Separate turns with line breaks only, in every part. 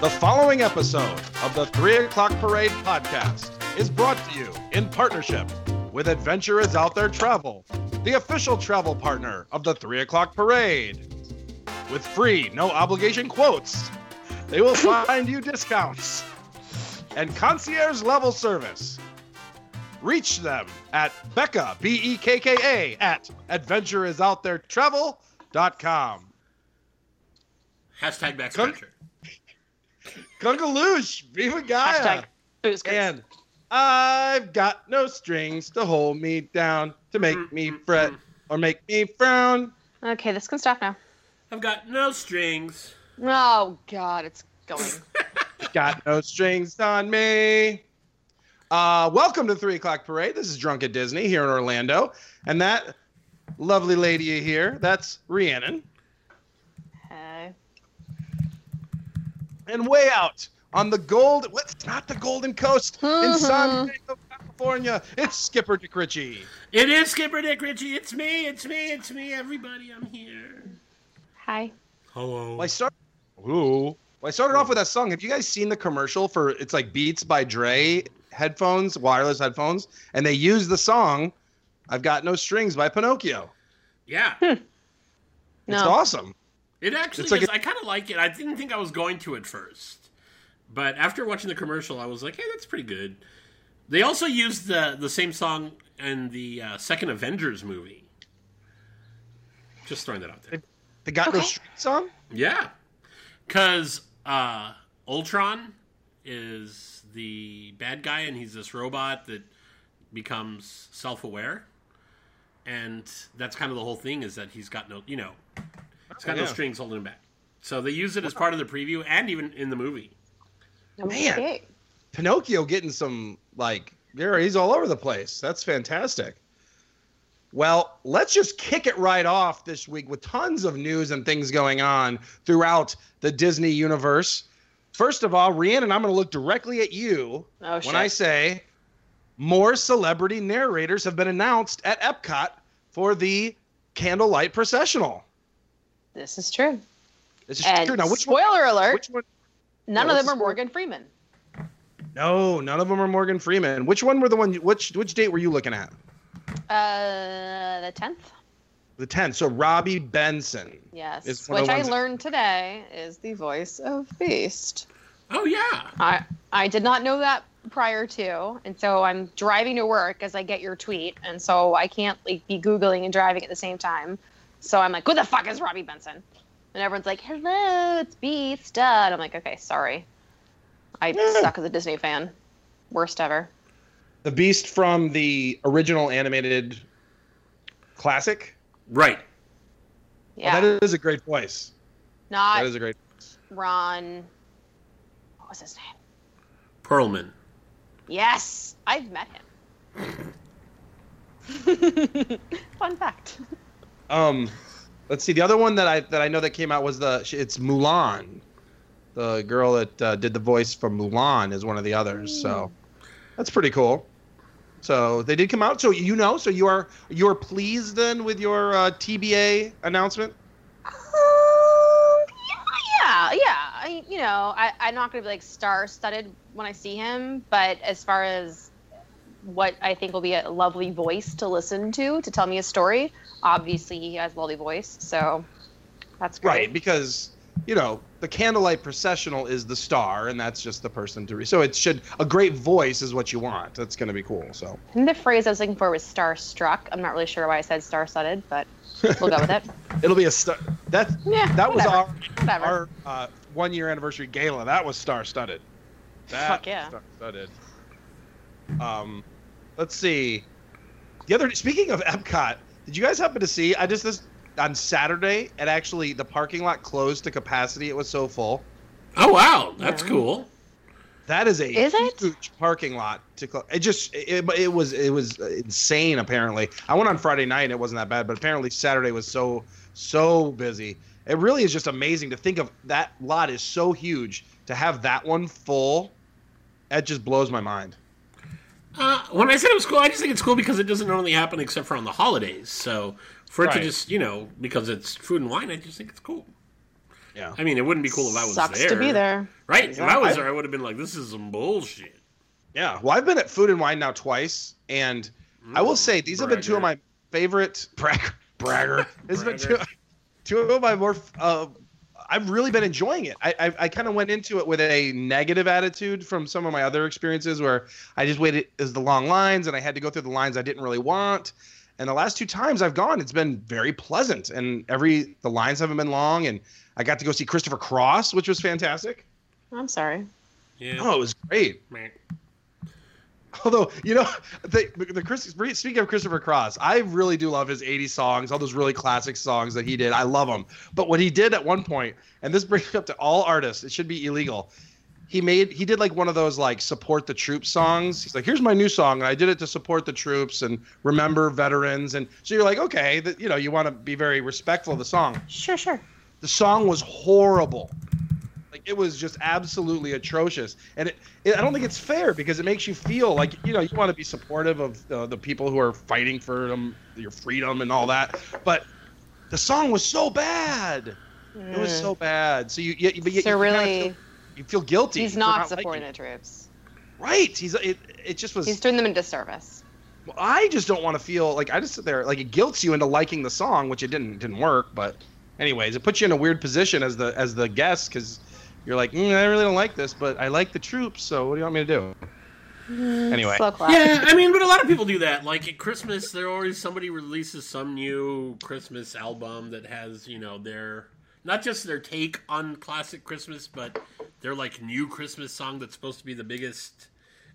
The following episode of the 3 O'Clock Parade podcast is brought to you in partnership with Adventure is Out There Travel, the official travel partner of the 3 O'Clock Parade. With free, no obligation quotes, they will find you discounts and concierge level service. Reach them at Becca, B E K K A, at adventureisouttheretravel.com.
Hashtag back
Gun-
scratcher.
Kungaloosh, Viva Gaia.
Hashtag booze kids.
And I've got no strings to hold me down, to make me mm, mm, fret mm. or make me frown.
Okay, this can stop now.
I've got no strings.
Oh God, it's going.
Got no strings on me. Uh, welcome to Three O'clock Parade. This is Drunk at Disney here in Orlando, and that lovely lady here, that's Rhiannon.
Hey.
And way out on the gold, what's not the Golden Coast in uh-huh. San Diego, California, it's Skipper Dick Ritchie.
It is Skipper Dick Ritchie. It's me. It's me. It's me. Everybody, I'm here.
Hi.
Hello.
Well, I start. Ooh. Well, I started off with that song. Have you guys seen the commercial for? It's like Beats by Dre headphones, wireless headphones, and they use the song "I've Got No Strings" by Pinocchio.
yeah. Hmm.
It's
No.
awesome.
It actually
It's like
is.
a-
I kind of like it. I didn't think I was going to at first, but after watching the commercial, I was like, "Hey, that's pretty good." They also used the the same song in the uh, second Avengers movie. Just throwing that out there.
They got no
Okay.
strings song.
Yeah, because uh, Ultron is the bad guy, and he's this robot that becomes self-aware, and that's kind of the whole thing is that he's got no, you know, he's got no
yeah.
strings holding him back. So they use it as part of the preview and even in the movie.
Man.
Okay.
Pinocchio getting some like there he's all over the place. That's fantastic. Well, let's just kick it right off this week with tons of news and things going on throughout the Disney universe. First of all, Rhiannon, I'm going to look directly at you
Oh shit.
when I say more celebrity narrators have been announced at Epcot for the Candlelight Processional.
This is true.
This is
And
true. Now, which one?
spoiler alert:
Which one?
none
yeah,
of them are? Morgan Freeman.
No, none of them are Morgan Freeman. Which one were the one? Which which date were you looking at?
Uh, the tenth.
The 10th. So Robby Benson.
Yes,
It's one
which
the
I
ones
learned today is the voice of Beast.
Oh yeah,
I I did not know that prior to, and so I'm driving to work as I get your tweet, and so I can't like be googling and driving at the same time. So I'm like, who the fuck is Robby Benson? And everyone's like, hello, it's Beast. And I'm like, okay, sorry. I
Yeah.
suck as a Disney fan. Worst ever.
The Beast from the original animated classic.
right.
Yeah,
Oh, that is a great voice.
not
That is a great
Ron. What was his name?
Perlman.
Yes, I've met him. Fun fact.
Um let's see the other one that I that I know that came out was the it's Mulan. The girl that uh, did the voice from Mulan is one of the others. So that's pretty cool. So they did come out. So you know, so you are you are pleased then with your uh, TBA announcement?
Um, yeah, yeah, yeah. I, you know, I, I'm not gonna be like star-studded when I see him, but as far as what I think will be a lovely voice to listen to to tell me a story, obviously he has a lovely voice, so that's great.
Right, because you know the candlelight processional is the star, and that's just the person to. Re- so it should a great voice is what you want. That's going to be cool. So
think the phrase I was looking for was starstruck. I'm not really sure why I said star-studded, but we'll go with it.
it'll be a star. That
Yeah,
that was our
Whatever.
our uh, one year anniversary gala. That was star studded.
Fuck yeah.
Star studded. Um, let's see. The other speaking of Epcot, did you guys happen to see? I just this on Saturday, it actually the parking lot closed to capacity. It was so full.
Oh wow, that's
Yeah.
cool.
That is a
Is it?
huge parking lot to close. It just it, it was it was insane. Apparently, I went on Friday night and it wasn't that bad, but apparently Saturday was so so busy. It really is just amazing to think of that lot is so huge to have that one full. That just blows my mind.
Uh, when I said it was cool, I just think it's cool because it doesn't normally happen except for on the holidays. So for it to just, you know, because it's food and wine, I just think it's cool.
Yeah.
I mean, it wouldn't be cool if I was
Sucks
there.
to be there.
Right? If I was there, I would have been like, "This is some bullshit."
Yeah. Well, I've been at Food and Wine now twice, and I will
Mm,
say these have been two of my favorite bragger. Bragger. These have been two, two of my more. Uh, I've really been enjoying it. I I, I kind of went into it with a negative attitude from some of my other experiences where I just waited as the long lines and I had to go through the lines I didn't really want. And the last two times I've gone, it's been very pleasant, and every the lines haven't been long, and I got to go see Christopher Cross, which was fantastic.
I'm sorry.
Yeah.
Oh, it was great.
Man.
Although you know the the Chris, speaking of Christopher Cross, I really do love his '80s songs, all those really classic songs that he did. I love them. But what he did at one point, and this brings it up to all artists, it should be illegal. He made he did like one of those like support the troops songs. He's like, here's my new song, and I did it to support the troops and remember veterans. And so you're like, okay, that you know you want to be very respectful of the song.
Sure, sure.
The song was horrible. It was just absolutely atrocious, and it, it, I don't think it's fair because it makes you feel like you know you want to be supportive of uh, the people who are fighting for them, your freedom and all that. But the song was so bad. It was so bad. So you, you, but you,
So
you
really,
feel, you feel guilty.
he's
for
not supporting
it.
the troops.
Right. He's it. It just was.
He's doing them a disservice.
Well, I just don't want to feel like I just sit there like it guilts you into liking the song, which it didn't didn't work. But anyways, it puts you in a weird position as the as the guest because you're like, mm, I really don't like this, but I like the troops. So what do you want me to do? Anyway,
Yeah, I mean, but a lot of people do that. Like at Christmas, there always somebody releases some new Christmas album that has, you know, their not just their take on classic Christmas, but their like new Christmas song that's supposed to be the biggest,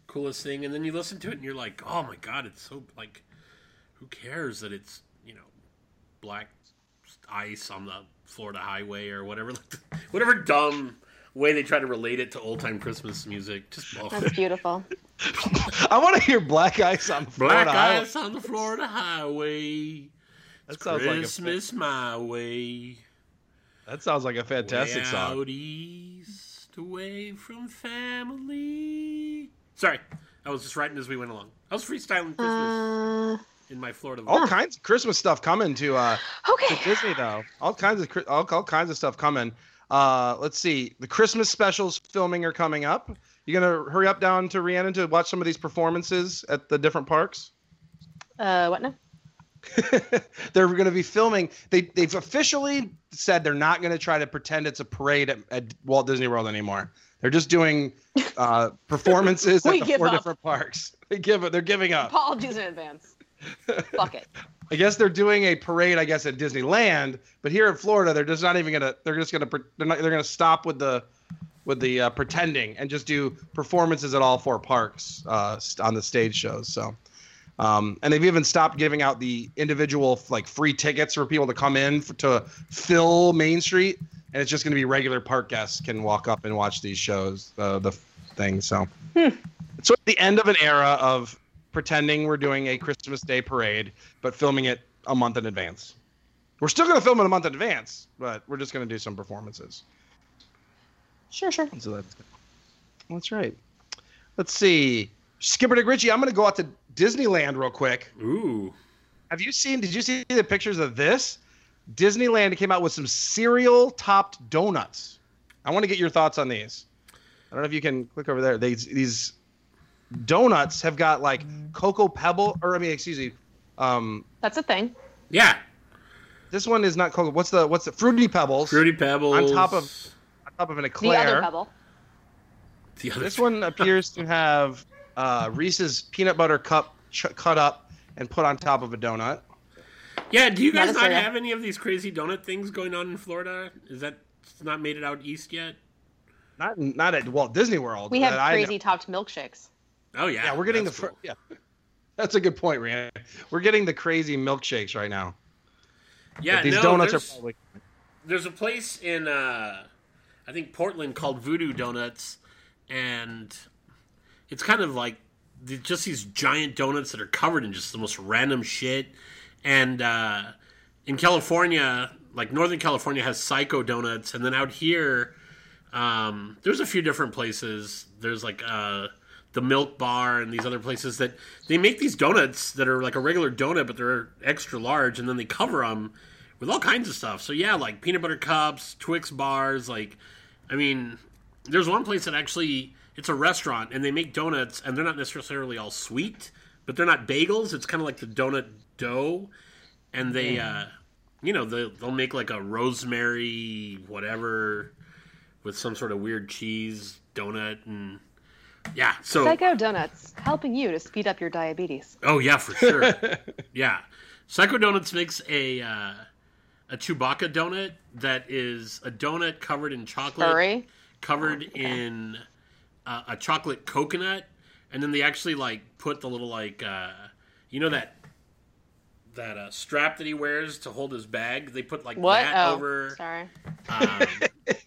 coolest thing. And then you listen to it and you're like, oh my god, it's so like, who cares that it's you know, black ice on the Florida highway or whatever, like, whatever dumb way they try to relate it to old time Christmas music. Just oh.
That's beautiful.
I want to hear Black Ice on
Black
Florida Highway.
ice on the Florida highway.
That sounds like a
Christmas my way.
that sounds like a fantastic
way
song.
Out east, away from family. Sorry, I was just writing as we went along. I was freestyling Christmas
Uh,
in my Florida.
All
voice.
kinds of Christmas stuff coming to uh
okay. to.
Disney though. All kinds of all, all kinds of stuff coming. Uh, let's see. The Christmas specials filming are coming up. You gonna hurry up down to Rhiannon to watch some of these performances at the different parks?
Uh, what now?
they're going to be filming. They they've officially said they're not going to try to pretend it's a parade at, at Walt Disney World anymore. They're just doing uh, performances at the four
up.
different parks. They give it. They're giving up.
Apologies in advance. Fuck it.
I guess they're doing a parade. I guess at Disneyland, but here in Florida, they're just not even gonna. They're just gonna. They're not. They're gonna stop with the, with the uh, pretending and just do performances at all four parks uh, on the stage shows. So, um, and they've even stopped giving out the individual like free tickets for people to come in for, to fill Main Street, and it's just gonna be regular park guests can walk up and watch these shows. Uh, the thing. So, it's sort of the end of an era of pretending we're doing a Christmas Day parade, but filming it a month in advance. We're still going to film it a month in advance, but we're just going to do some performances.
Sure, sure.
So that's that's right. Let's see. Skipper Dick Ritchie, I'm going to go out to Disneyland real quick.
Ooh,
Have you seen? Did you see the pictures of this? Disneyland came out with some cereal topped donuts. I want to get your thoughts on these. I don't know if you can click over there. These these donuts have got like cocoa pebble, or I mean, excuse me, um,
That's a thing.
yeah,
This one is not cocoa. What's the what's the fruity pebbles
fruity pebbles
On top of- on top of an eclair.
The other pebble.
the other.
This one appears to have uh, Reese's peanut butter cup ch- cut up and put on top of a donut.
Yeah, do you guys
a
not have any of these crazy donut things going on in Florida? Is that not made it out east yet?
Not not at Walt Disney World.
We have
that I know.
crazy topped milkshakes.
Oh yeah,
Yeah, we're getting the fr-
cool.
yeah. That's a good point, Rhiannon. We're getting the crazy milkshakes right now.
yeah.
But these
no,
donuts are probably
there's a place in uh, I think Portland called Voodoo Donuts, and it's kind of like just these giant donuts that are covered in just the most random shit. And uh, in California, like Northern California has Psycho Donuts, and then out here, um, there's a few different places. There's like uh, the Milk Bar and these other places that they make these donuts that are like a regular donut, but they're extra large, and then they cover them with all kinds of stuff. So yeah, like peanut butter cups, Twix bars. Like, I mean, there's one place that actually it's a restaurant and they make donuts and they're not necessarily all sweet, but they're not bagels. It's kind of like the donut dough, and they, uh, you know, they, they'll make like a rosemary whatever with some sort of weird cheese donut and yeah. So
Psycho Donuts, helping you to speed up your diabetes.
Oh yeah, for sure. yeah, Psycho Donuts makes a uh, a Chewbacca donut that is a donut covered in chocolate,
Furry.
covered in uh, a chocolate coconut, and then they actually like put the little like uh, you know that that uh, strap that he wears to hold his bag. They put like
What?
that
Oh,
over.
sorry.
Um,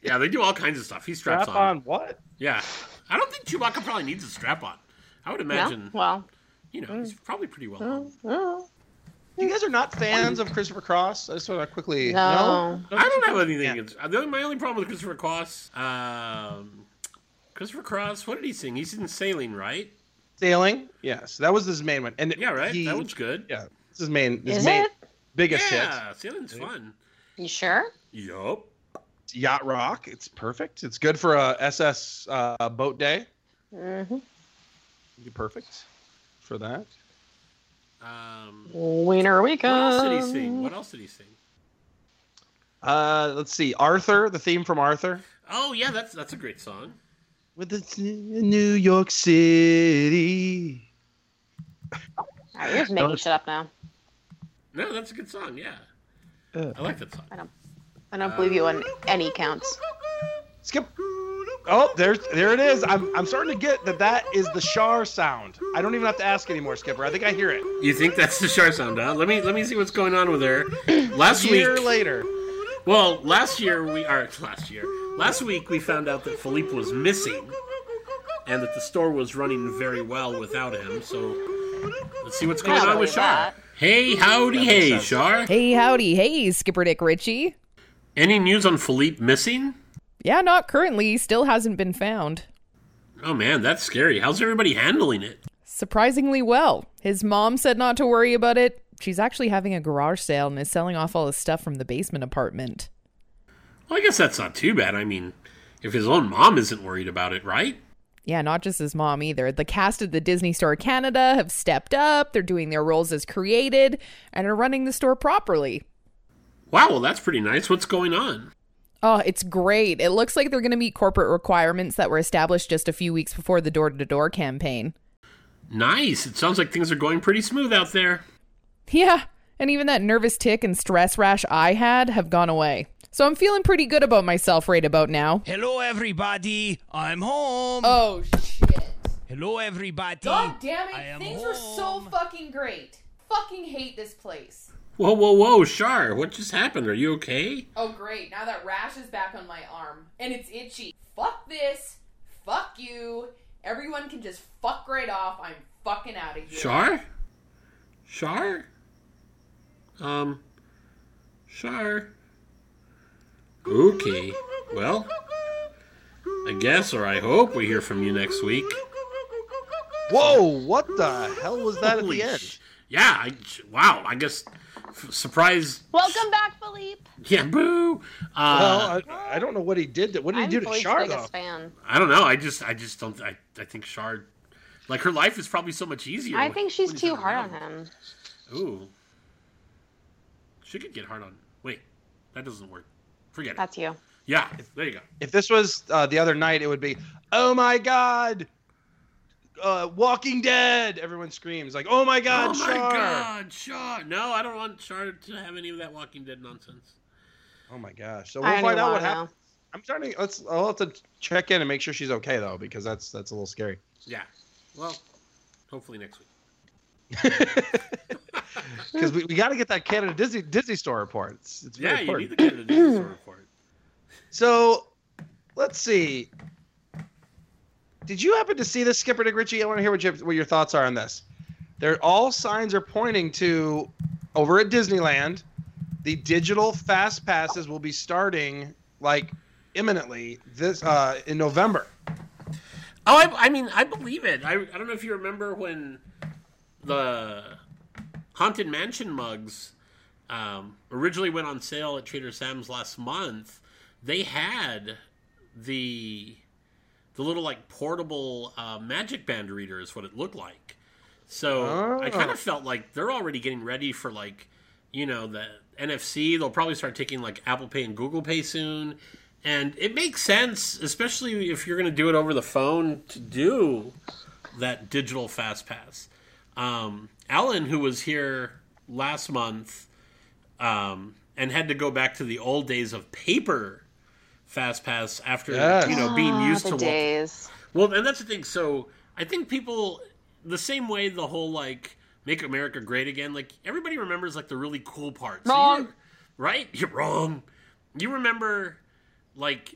yeah, they do all kinds of stuff. He straps
Strap
on.
on what?
Yeah, I don't think Chewbacca probably needs a strap on. I would imagine,
No? Well,
you know, he's probably pretty well. hung.
oh,
You guys are not fans of Christopher Cross? I just want to quickly.
No.
No.
I don't have anything.
Yeah.
Against, only, my only problem with Christopher Cross, um, Christopher Cross, what did he sing? He's in Sailing, right?
Sailing. Yes, that was his main one. And
Yeah, right.
he-
that one's good.
Yeah, this is his main. His
Is
main
it?
biggest hit.
yeah, Sailing's fun.
you sure?
Yup.
Yacht Rock. It's perfect. It's good for a SS uh, boat day.
Mm-hmm.
Be perfect for that.
Um,
Wiener
what else did he sing? What else did he sing?
Uh, let's see. Arthur, the theme from Arthur.
Oh yeah, that's that's a great song.
With the New York City.
All right, you're just making
No.
shit up now.
No, that's a good song. Yeah,
Uh,
I like that song.
I don't believe you on any counts.
Skip. Oh, there's there it is. I'm I'm starting to get that that is the Shar sound. I don't even have to ask anymore, Skipper. I think I hear it.
You think that's the Char sound, huh? Let me let me see what's going on with her. Last
year
week,
later.
well, last year we are last year. Last week we found out that Philippe was missing, and that the store was running very well without him. So let's see what's going
don't
on with
believe
Shar. Hey, howdy, hey,
sense.
Shar.
Hey, howdy, hey, Skipper Dick Ritchie.
Any news on Philippe missing?
Yeah, not currently. He Still hasn't been found.
Oh man, that's scary. How's everybody handling it?
Surprisingly well. His mom said not to worry about it. She's actually having a garage sale and is selling off all his stuff from the basement apartment.
Well, I guess that's not too bad. I mean, if his own mom isn't worried about it, right?
Yeah, not just his mom either. The cast of the Disney Store Canada have stepped up. They're doing their roles as created and are running the store properly.
Wow, well, that's pretty nice. What's going on?
Oh, it's great. It looks like they're going to meet corporate requirements that were established just a few weeks before the door to door campaign.
Nice. It sounds like things are going pretty smooth out there.
Yeah, and even that nervous tick and stress rash I had have gone away. So I'm feeling pretty good about myself right about now.
Hello, everybody. I'm home.
Oh shit.
Hello, everybody.
God damn
I
it.
am
Things were so fucking great. Fucking hate this place.
Whoa, whoa, whoa, Shar, what just happened? Are you okay?
Oh great, now that rash is back on my arm. And it's itchy. Fuck this. Fuck you. Everyone can just fuck right off. I'm fucking out of here.
Shar? Shar? Um, Shar? Okay. Well, I guess, or I hope we hear from you next week.
Whoa! What the hell was that
Holy
at the end?
sh- yeah, I, wow, I guess, f- surprise.
Welcome back, Philippe.
Yeah, boo. Uh,
well, I, I don't know what he did. To, what did he
I'm
do to
Philippe's
Shar though?
fan.
I don't know. I just, I just don't. I, I think Shard, like her life is probably so much easier.
I think she's too hard on him.
Ooh, she could get hard on. Wait, that doesn't work. Forget it.
That's you.
Yeah, there you go.
If this was uh, the other night, it would be, "Oh my God, uh, Walking Dead!" Everyone screams like, "Oh my God,
oh my
Shar!"
God, Shar! No, I don't want Shar to have any of that Walking Dead nonsense.
Oh my gosh! So we'll
don't
find out what
wanna
happens. I'm starting. Let's. I'll have to check in and make sure she's okay though, because that's that's a little scary.
Yeah. Well, hopefully next week.
Because we, we got to get that Canada Disney Disney Store report. It's, it's very
Yeah, you
important.
need to get a Disney Store report.
So, let's see. Did you happen to see this, Skipper Dick Ritchie? I want to hear what, you, what your thoughts are on this. There, all signs are pointing to over at Disneyland, the digital fast passes will be starting like imminently this uh, in November.
Oh, I, I mean, I believe it. I, I don't know if you remember when the Haunted Mansion mugs um, originally went on sale at Trader Sam's last month, they had the the little like portable uh, Magic Band reader is what it looked like. So I kind
Oh.
of felt like they're already getting ready for like, you know, the NFC. They'll probably start taking like Apple Pay and Google Pay soon, and it makes sense, especially if you're going to do it over the phone to do that digital fast pass. Um, Alan, who was here last month, um, and had to go back to the old days of paper fast pass after
Yes.
you know being
Ah,
used
the
to walk-
days.
well, and that's the thing. So I think people, the same way the whole like make America great again, like everybody remembers like the really cool parts. So you
Wrong.
right? You're wrong. You remember like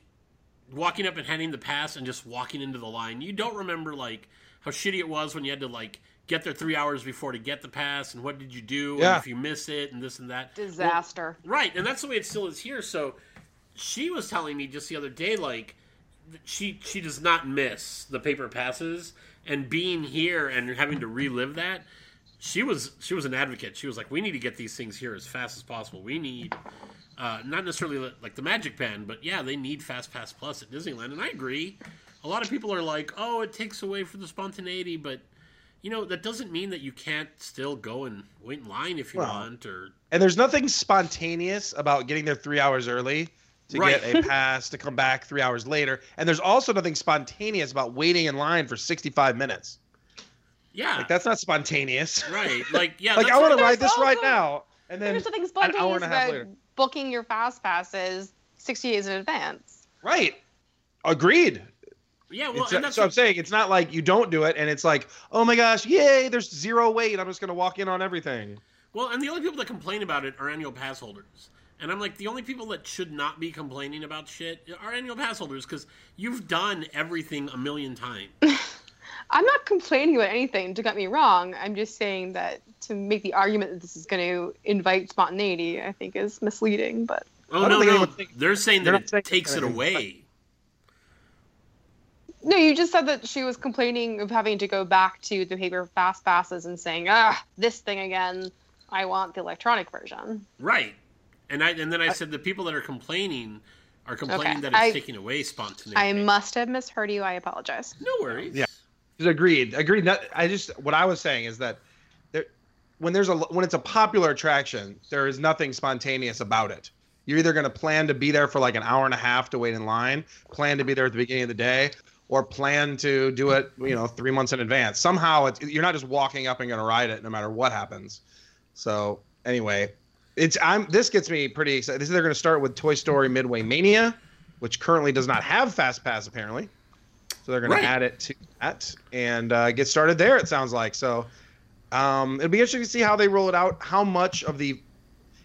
walking up and handing the pass and just walking into the line. You don't remember like how shitty it was when you had to like get there three hours before to get the pass and what did you do
Yeah.
and if you miss it and this and that. Well,
Disaster.
Right, and that's the way it still is here. So she was telling me just the other day, like she she does not miss the paper passes, and being here and having to relive that. She was she was an advocate. She was like, we need to get these things here as fast as possible. We need. Uh, not necessarily like the Magic Band, but yeah, they need Fast Pass Plus at Disneyland, and I agree. A lot of people are like, "Oh, it takes away from the spontaneity," but you know that doesn't mean that you can't still go and wait in line if you
Well,
want, or
And there's nothing spontaneous about getting there three hours early to
Right.
get a pass to come back three hours later. And there's also nothing spontaneous about waiting in line for 65 minutes.
yeah,
Like that's not spontaneous.
Right. Like, yeah.
like I want to ride
There's
this right now, and then
There's nothing
an hour
spontaneous
and a half
about
later.
booking your fast passes 60 days in advance.
right. Agreed.
Yeah, well,
It's-
and that's
so I'm saying it's not like you don't do it, and it's like, oh my gosh, yay! There's zero wait. I'm just gonna walk in on everything.
well, and the only people that complain about it are annual pass holders. And I'm like, the only people that should not be complaining about shit are annual pass holders because you've done everything a million times.
I'm not complaining about anything, to get me wrong. I'm just saying that to make the argument that this is going to invite spontaneity, I think is misleading. But
Oh no, no, they're saying
they're
that it
saying
takes it
anything.
away.
no, you just said that she was complaining of having to go back to the paper fast passes and saying, ah, this thing again. I want the electronic version.
Right. And I and then I said the people that are complaining are complaining
Okay,
that it's
I-
taking away spontaneity.
I must have misheard you. I apologize.
no worries.
Yeah. Agreed. Agreed. Not, I just what I was saying is that there, when there's a when it's a popular attraction, there is nothing spontaneous about it. You're either going to plan to be there for like an hour and a half to wait in line, plan to be there at the beginning of the day, or plan to do it, you know, three months in advance. Somehow, it's you're not just walking up and going to ride it no matter what happens. So anyway, it's I'm this gets me pretty excited. This is they're going to start with Toy Story Midway Mania, which currently does not have Fast Pass apparently. So they're going
Right.
to add it to that and uh, get started there. It sounds like so. Um, it'll be interesting to see how they roll it out. How much of the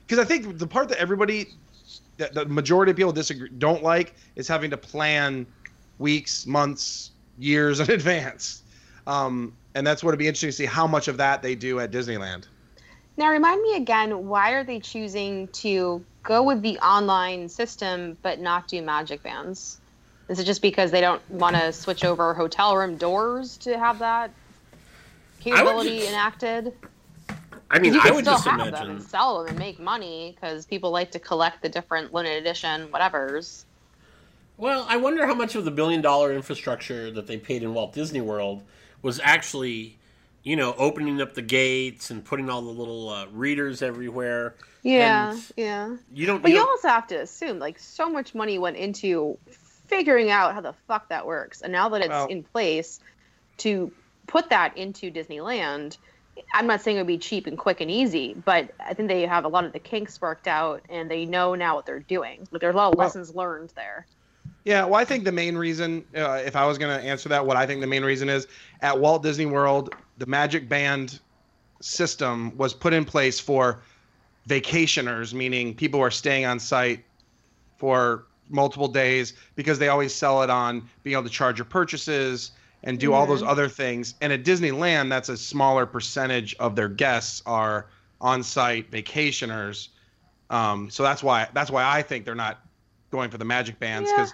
because I think the part that everybody, that the majority of people disagree don't like is having to plan weeks, months, years in advance. Um, and that's what it'd be interesting to see how much of that they do at Disneyland.
Now, remind me again, why are they choosing to go with the online system but not do magic bands? Is it just because they don't want to switch over hotel room doors to have that capability
just-
enacted?
I mean,
you
I
can
would
still
just
have them
imagine.
and sell them and make money because people like to collect the different limited edition whatevers.
Well, I wonder how much of the billion dollar infrastructure that they paid in Walt Disney World was actually, you know, opening up the gates and putting all the little uh, readers everywhere.
Yeah,
And
yeah.
You don't.
But
you
you
don't-
also have to assume like so much money went into figuring out how the fuck that works, and now that it's
Well-
in place, to put that into Disneyland, I'm not saying it would be cheap and quick and easy, but I think they have a lot of the kinks worked out, and they know now what they're doing. Like there's a lot of
Well-
lessons learned there.
Yeah, well, I think the main reason, uh, if I was going to answer that, what I think the main reason is at Walt Disney World, the Magic Band system was put in place for vacationers, meaning people who are staying on site for multiple days because they always sell it on being able to charge your purchases and do all those other things. And at Disneyland, that's a smaller percentage of their guests are on-site vacationers. Um, so that's why that's why I think they're not going for the Magic Bands
Yeah.
because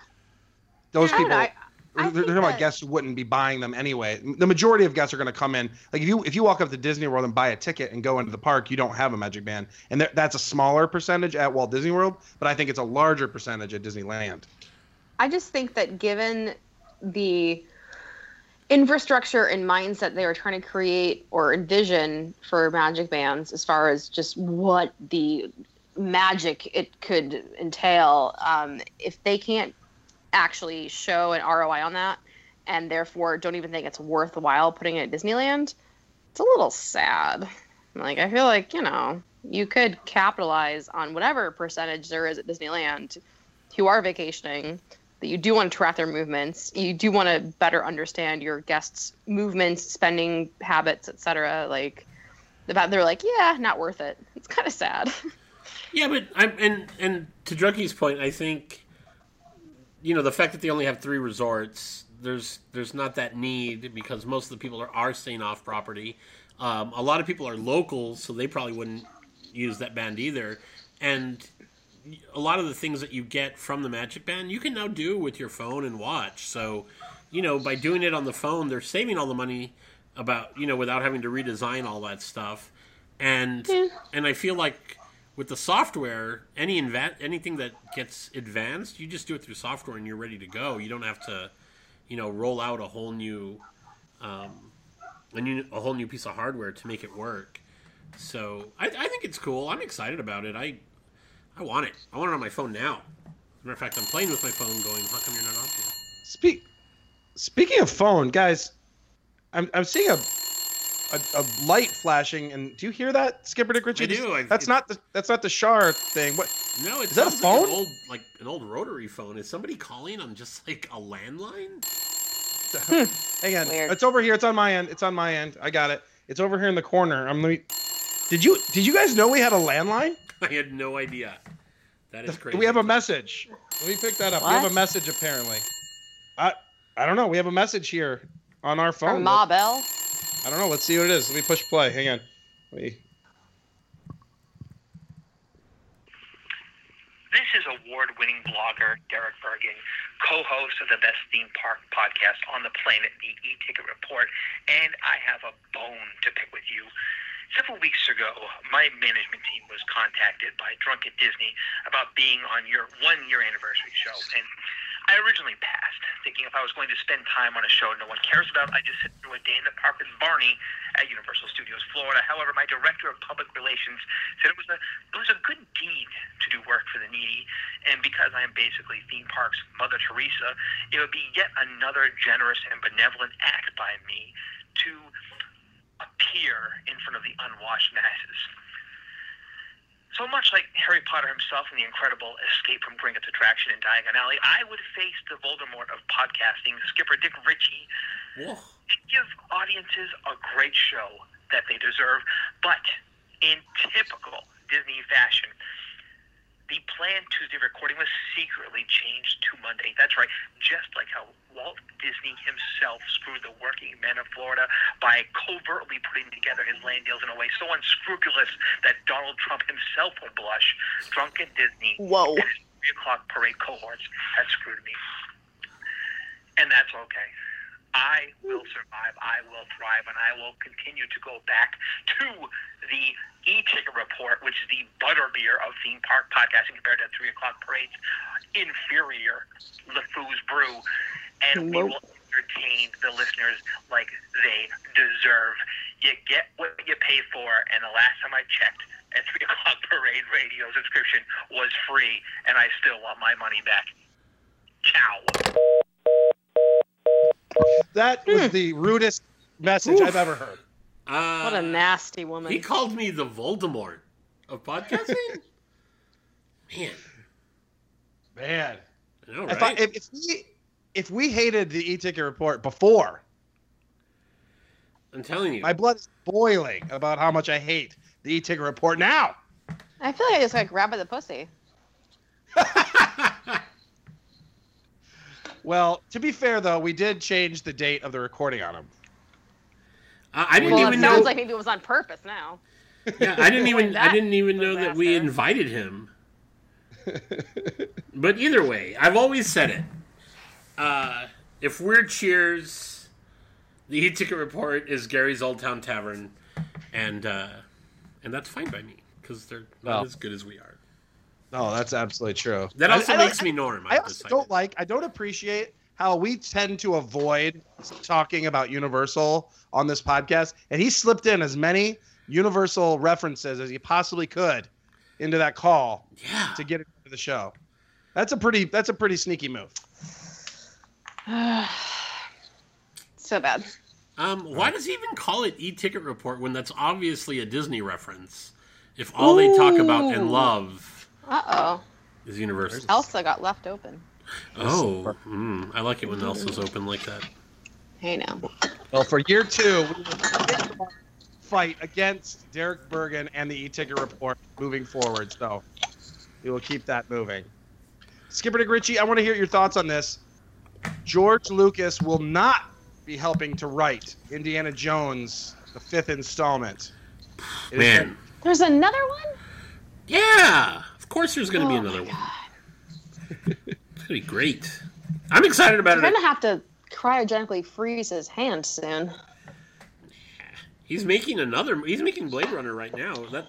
those
I don't
people.
I, I
they're, talking about guests who wouldn't be buying them anyway. The majority of guests are going to come in. Like if you if you walk up to Disney World and buy a ticket and go into the park, you don't have a Magic Band, and that- that's a smaller percentage at Walt Disney World, but I think it's a larger percentage at Disneyland.
I just think that given the infrastructure and mindset they were trying to create or envision for magic bands as far as just what the magic it could entail um, if they can't actually show an roi on that and therefore don't even think it's worthwhile putting it at disneyland it's a little sad. Like i feel like you know you could capitalize on whatever percentage there is at disneyland who are vacationing that you do want to track their movements you do want to better understand your guests movements spending habits etc like fact they're like yeah not worth it. It's kind of sad.
Yeah, but I'm and and to Drucky's point, I think you know the fact that they only have three resorts. There's there's not that need because most of the people are, are staying off property. Um, a lot of people are locals, so they probably wouldn't use that band either. And a lot of the things that you get from the Magic Band, you can now do with your phone and watch. So, you know, by doing it on the phone, they're saving all the money about you know without having to redesign all that stuff. And and I feel like with the software, any inva- anything that gets advanced, you just do it through software and you're ready to go. You don't have to, you know, roll out a whole new, um, a new a whole new piece of hardware to make it work. So I, I think it's cool. I'm excited about it. I I want it. I want it on my phone now. Matter of fact, I'm playing with my phone, going, "How come you're not on here?"
Speak. Speaking of phone, guys, I'm I'm seeing a a, a light flashing, and do you hear that, Skipper Dick Ritchie?
I do. I-
that's
it's-
not the that's not the Shar thing. What?
No, it
Is that a
sounds like
phone?
an old like an old rotary phone. Is somebody calling on just like a landline?
Hang on.
Weird.
It's over here. It's on my end. It's on my end. I got it. It's over here in the corner. I'm. Let me. Did you Did you guys know we had a landline?
I had no idea. That is crazy.
We have a message. Let me pick that up. We have a message apparently. I I don't know. We have a message here on our phone.
from ma bell
I don't know. Let's see what it is. Let me push play. Hang on. Wait.
This is award winning blogger Derek Bergen, co host of the best theme park podcast on the planet, the E Ticket Report, and I have a bone to pick with you. Several weeks ago, my management team was contacted by Drunken Disney about being on your one year anniversary show. And I originally passed, thinking if I was going to spend time on a show no one cares about, I'd just sit through a day in the park with Barney at Universal Studios Florida. However, my director of public relations said it was a it was a good deed to do work for the needy, and because I am basically theme parks Mother Teresa, it would be yet another generous and benevolent act by me to appear in front of the unwashed masses. So much like Harry Potter himself in the incredible Escape from Gringotts attraction in Diagon Alley, I would face the Voldemort of podcasting, Skipper Dick Ritchie,
Whoa.
and give audiences a great show that they deserve. But in typical Disney fashion, the planned Tuesday recording was secretly changed to Monday. That's right, just like how Walt Disney himself screwed the working men of Florida by covertly putting together his land deals in a way so unscrupulous that Donald Trump himself would blush. Drunken Disney
whoa
and his three o'clock parade cohorts have screwed me. And that's okay. I will survive. I will thrive, and I will continue to go back to the e-ticket report, which is the butterbeer of theme park podcasting compared to three o'clock parades, inferior LeFou's brew, and we will entertain the listeners like they deserve. You get what you pay for, and the last time I checked, a three o'clock parade radio subscription was free, and I still want my money back. Ciao.
That was hmm. the rudest message I've ever heard.
Uh,
what a nasty woman
He called me the Voldemort of podcasting. Man,
Man.
I know,
If. I, if, if we if we hated the e-ticket report before,
I'm telling you.
my blood is boiling about how much I hate the e-ticket report now.
i feel like i just got grabbed by the pussy
Well, to be fair though, we did change the date of the recording on him.
I, I didn't
well it
even
sounds
know.
like maybe it was on purpose now
yeah, I didn't even. I didn't even know that we invited him. but either way, I've always said it. Uh, if we're Cheers, the e-ticket report is Gary's Old Town Tavern, and uh, and that's fine by me because they're not
Well.
as good as we are.
No, that's absolutely true.
That also
I-
makes
I-
me Norm.
I
I've
also
decided.
don't like. I don't appreciate how we tend to avoid talking about Universal on this podcast, and he slipped in as many Universal references as he possibly could into that call
Yeah.
to get into the show. That's a pretty. That's a pretty sneaky move.
so bad.
Um, why does he even call it e-ticket report when that's obviously a Disney reference? If all they talk about and love
Uh oh.
is Universal.
Elsa got left open.
Oh, mm, I like it when Elsa's open like that.
Hey now.
Well, for year two, we will fight against Derek Bergen and the e-ticket report moving forward. So we will keep that moving. Skipper Dick Ritchie, I want to hear your thoughts on this. George Lucas will not be helping to write Indiana Jones, the fifth installment. It is
Man,
There's another one?
yeah, of course there's going to be
Oh
another one.
God.
It's going to be great. I'm excited about
You're
it.
gonna have to cryogenically freeze his hand soon.
He's making another. He's making Blade Runner right now. That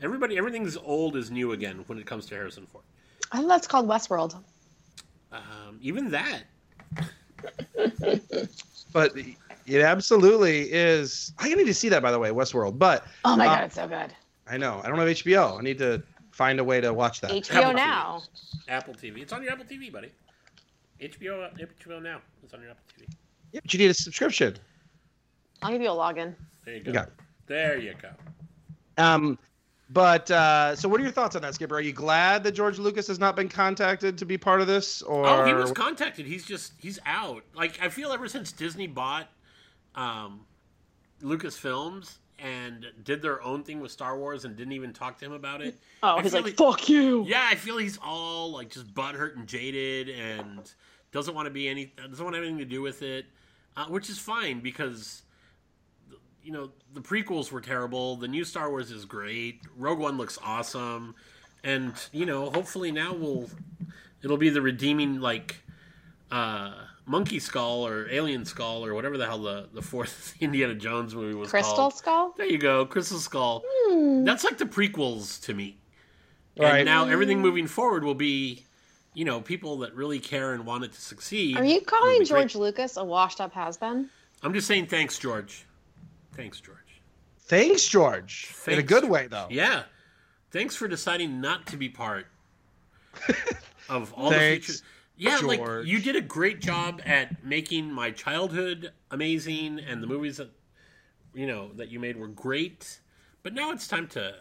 everybody, everything's old is new again when it comes to Harrison Ford.
I think that's called Westworld.
Um, even that.
but it absolutely is. I need to see that, by the way, Westworld. But
Oh my
Uh,
god, it's so good.
I know I don't have HBO. I need to find a way to watch that.
HBO
Apple
now.
Apple TV. It's on your Apple TV, buddy. HBO, HBO now. It's on your Apple TV.
Yeah, but you need a subscription.
I'll give you a login.
There you go.
Okay.
There you go.
Um, but uh, so, what are your thoughts on that, Skipper? Are you glad that George Lucas has not been contacted to be part of this? Or
Oh, he was contacted. He's just he's out. Like I feel ever since Disney bought um, Lucasfilms and did their own thing with Star Wars and didn't even talk to him about it.
Oh,
I
he's
feel
like, fuck you.
Yeah, I feel he's all like just butthurt and jaded and doesn't want to be any doesn't want anything to do with it, uh, which is fine because you know the prequels were terrible. The new Star Wars is great. Rogue One looks awesome, and you know hopefully now we'll it'll be the redeeming like uh, Monkey Skull or Alien Skull or whatever the hell the the fourth Indiana Jones movie was called.
Crystal
called.
Skull?
There you go, Crystal Skull.
Hmm.
That's like the prequels to me.
Right.
And now everything moving forward will be, you know, people that really care and want it to succeed.
Are you calling George
great.
Lucas a washed up has been?
I'm just saying, thanks, George. Thanks, George.
Thanks, George. In a good way, though.
Yeah. Thanks for deciding not to be part of all the future. Yeah, like you did a great job at making my childhood amazing, and the movies that you know that you made were great. But now it's time to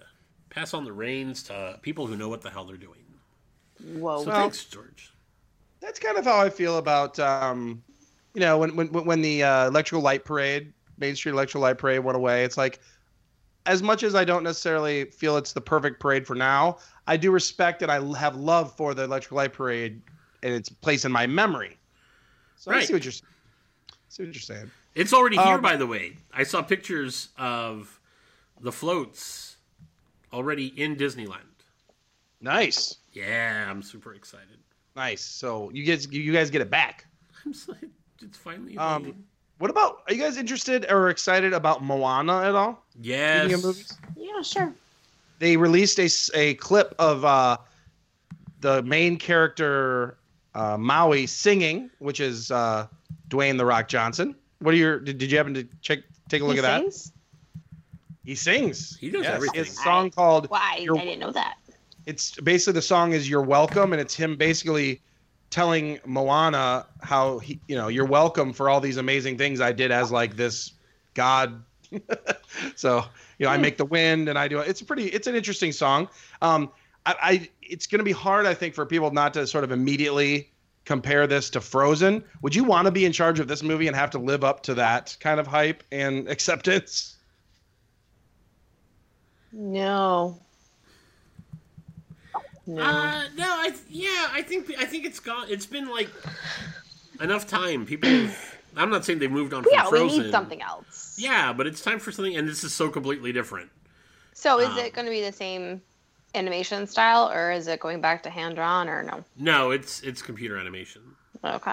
pass on the reins to people who know what the hell they're doing.
Whoa.
So
Well-
thanks, George.
That's kind of how I feel about, um, you know, when when when the uh, Electrical Light Parade, Main Street Electrical Light Parade went away. It's like, as much as I don't necessarily feel it's the perfect parade for now, I do respect and I have love for the Electrical Light Parade and its place in my memory. So I
Right.
see what you're see what you're saying.
It's already here,
Um,
by the way. I saw pictures of the floats already in Disneyland.
Nice,
Yeah, I'm super excited.
nice. So you guys you guys get it back.
I'm so, it's finally.
Um,
happening.
What about? Are you guys interested or excited about Moana at all?
yes.
Speaking of movies,
Yeah, sure.
they released a, a clip of uh, the main character uh, Maui singing, which is uh, Dwayne the Rock Johnson. What are your? Did, did you happen to check take a look
he
at that?
sings?
He sings.
He does
Yes,
everything.
It's a song called.
Why? I
You're-
didn't know that.
It's basically the song is "You're Welcome," and it's him basically telling Moana how he, you know, you're welcome for all these amazing things I did as like this god. so you know, I make the wind and I do. It's a pretty. It's an interesting song. Um, I, I it's going to be hard, I think, for people not to sort of immediately compare this to Frozen. Would you want to be in charge of this movie and have to live up to that kind of hype and acceptance?
No. No.
Uh, no, I yeah, I think I think it's gone. It's been like enough time. People, have, I'm not saying they've moved on from
yeah,
Frozen.
we need something else.
Yeah, but it's time for something, and this is so completely different.
So is
Um,
it going to be the same animation style, or is it going back to hand drawn, or no?
No, it's it's computer animation.
Okay.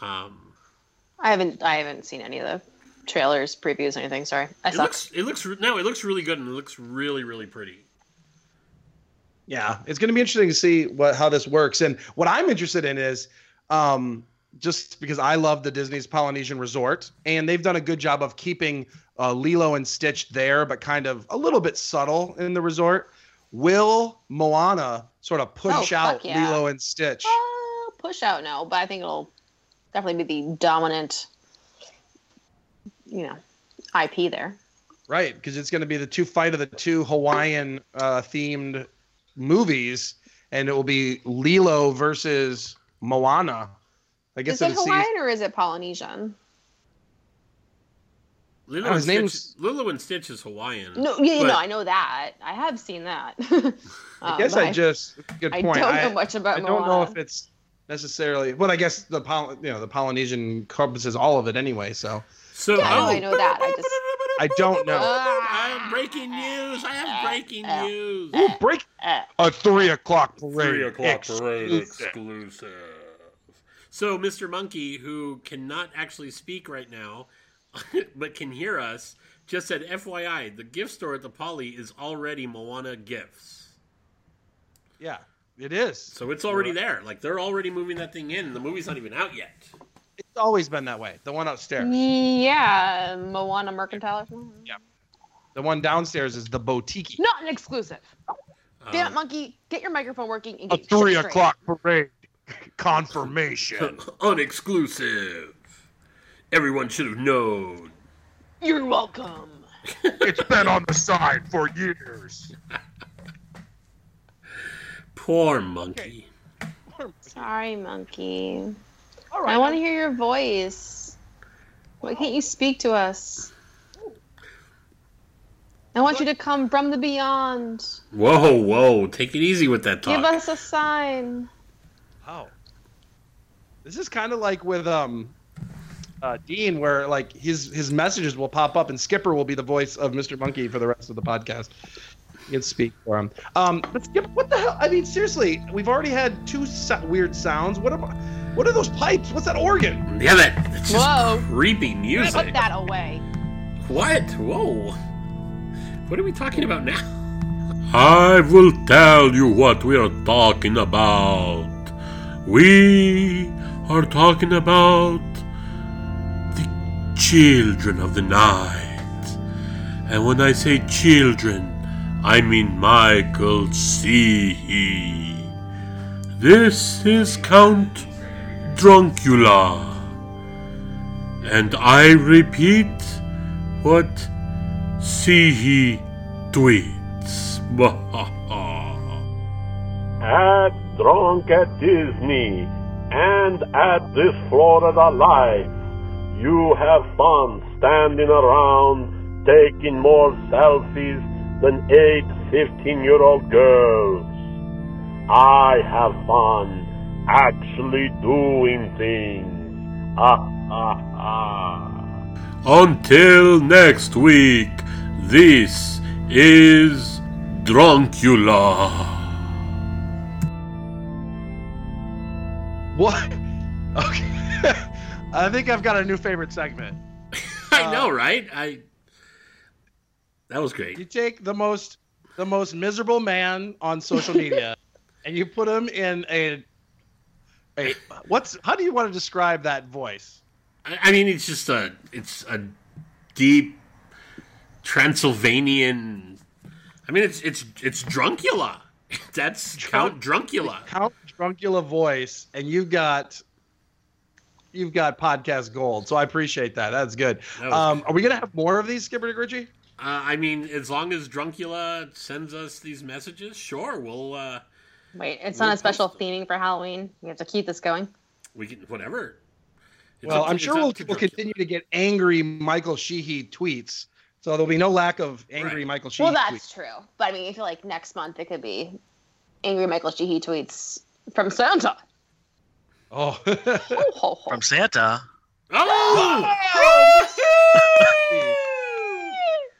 Um,
I haven't I haven't seen any of the trailers, previews, anything. Sorry, I
It
suck.
looks it looks re- no, it looks really good and it looks really really pretty.
Yeah, it's going to be interesting to see what how this works. And what I'm interested in is um, just because I love the Disney's Polynesian Resort, and they've done a good job of keeping uh, Lilo and Stitch there, but kind of a little bit subtle in the resort. Will Moana sort of push
Oh,
out
yeah.
Lilo and Stitch?
Uh, push out no, but I think it'll definitely be the dominant, you know, IP there.
Right, because it's going to be the two fight of the two Hawaiian uh, themed movies, and it will be Lilo versus Moana. I guess
Is it Hawaiian or is it Polynesian?
Lilo,
Oh,
and
his
Stitch,
name's-
Lilo and Stitch is Hawaiian.
No, yeah,
but-
no, I know that. I have seen that.
I guess
Um,
I just good point.
I don't
I,
know much about
I don't know if it's necessarily. Well, I guess the Poly, you know the Polynesian encompasses all of it anyway. So
So
Yeah,
oh,
I know that. I just
I don't know.
I have breaking news. I have breaking news.
Ooh, break
uh,
a three o'clock parade.
Three o'clock parade
exclusive.
exclusive. So, Mr. Monkey, who cannot actually speak right now, but can hear us, just said, FYI, the gift store at the Poly is already Moana Gifts.
Yeah, it is.
So it's already there. Like, they're already moving that thing in, and the movie's not even out yet.
It's always been that way. The one upstairs,
yeah, Moana Mercantile. Yeah.
The one downstairs is the boutique.
Not an exclusive. Damn it,
Um,
monkey! Get your microphone working and
A
get your
three o'clock parade confirmation.
unexclusive. Everyone should have known.
You're welcome.
it's been on the side for years.
Poor monkey.
Sorry, monkey.
All
I want to hear your voice. Why can't you speak to us? I want you to come from the beyond.
Whoa, whoa. Take it easy with that talk.
Give us a sign.
Oh. This is kind of like with um uh, Dean, where like his his messages will pop up, and Skipper will be the voice of Mr. Monkey for the rest of the podcast. You can speak for him. Um, but Skip, what the hell? I mean, seriously, we've already had two so- weird sounds. What am I, What are those pipes? What's that organ?
Yeah, that, that's just
Whoa.
creepy music.
Put that away.
What? Whoa. What are we talking about now? I will tell you what we are talking about. We are talking about the children of the night. And when I say children, I mean Michael Sheehy This is Count Druncula. And I repeat what Sheehy tweets.
at Drunk at Disney and at this Florida Life. You have fun standing around taking more selfies than eight 15 year old girls. I have fun actually doing things. Ah, ah, ah.
Until next week, this is Druncula.
What? Okay. I think I've got a new favorite segment.
I know, uh, right? I. That was great.
You take the most the most miserable man on social media, and you put him in a a what's how do you want to describe that voice?
I, I mean, it's just a. It's a deep Transylvanian. I mean, it's it's it's Druncula. That's Count Druncula.
Count Druncula voice, and you got you've got podcast gold. So I appreciate that. That's good.
That was
Um, are we gonna have more of these, Skipper Dick Ritchie?
Uh, I mean, as long as Druncula sends us these messages, sure, we'll uh,
Wait, it's
We'll
not a special
them.
theming for Halloween. We have to keep this going.
we can whatever. It's
well,
up to-
I'm sure we'll, we'll continue to get angry Michael Sheehy tweets. So there'll be no lack of angry
Right.
Michael Sheehy
Well,
tweets.
that's true. But I mean, I feel like next month it could be angry Michael Sheehy tweets from Santa.
Oh.
Ho, ho, ho.
From Santa.
Oh!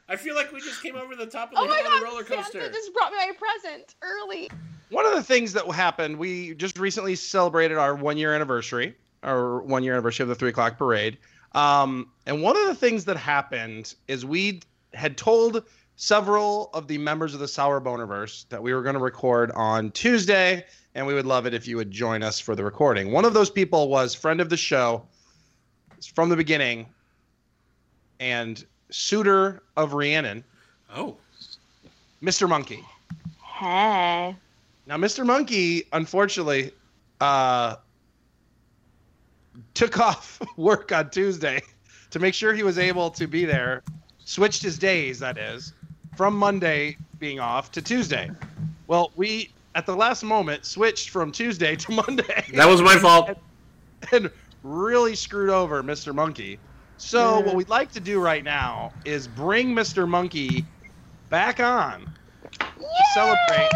I feel like we just came over the top of the
Oh my
hill on a
god,
roller coaster.
Santa just brought me my present early.
One of the things that happened, we just recently celebrated our one year anniversary, our one year anniversary of the three o'clock parade. Um, and one of the things that happened is we had told several of the members of the Sour Bonerverse that we were going to record on Tuesday, and we would love it if you would join us for the recording. One of those people was friend of the show from the beginning and suitor of Rhiannon,
Oh,
Mr. Monkey.
Hey.
Now, Mr. Monkey, unfortunately, uh, took off work on Tuesday to make sure he was able to be there. Switched his days, that is, from Monday being off to Tuesday. Well, we at the last moment switched from Tuesday to Monday
that was my fault.
and really screwed over Mr. Monkey. So, what we'd like to do right now is bring Mr. Monkey back on to celebrate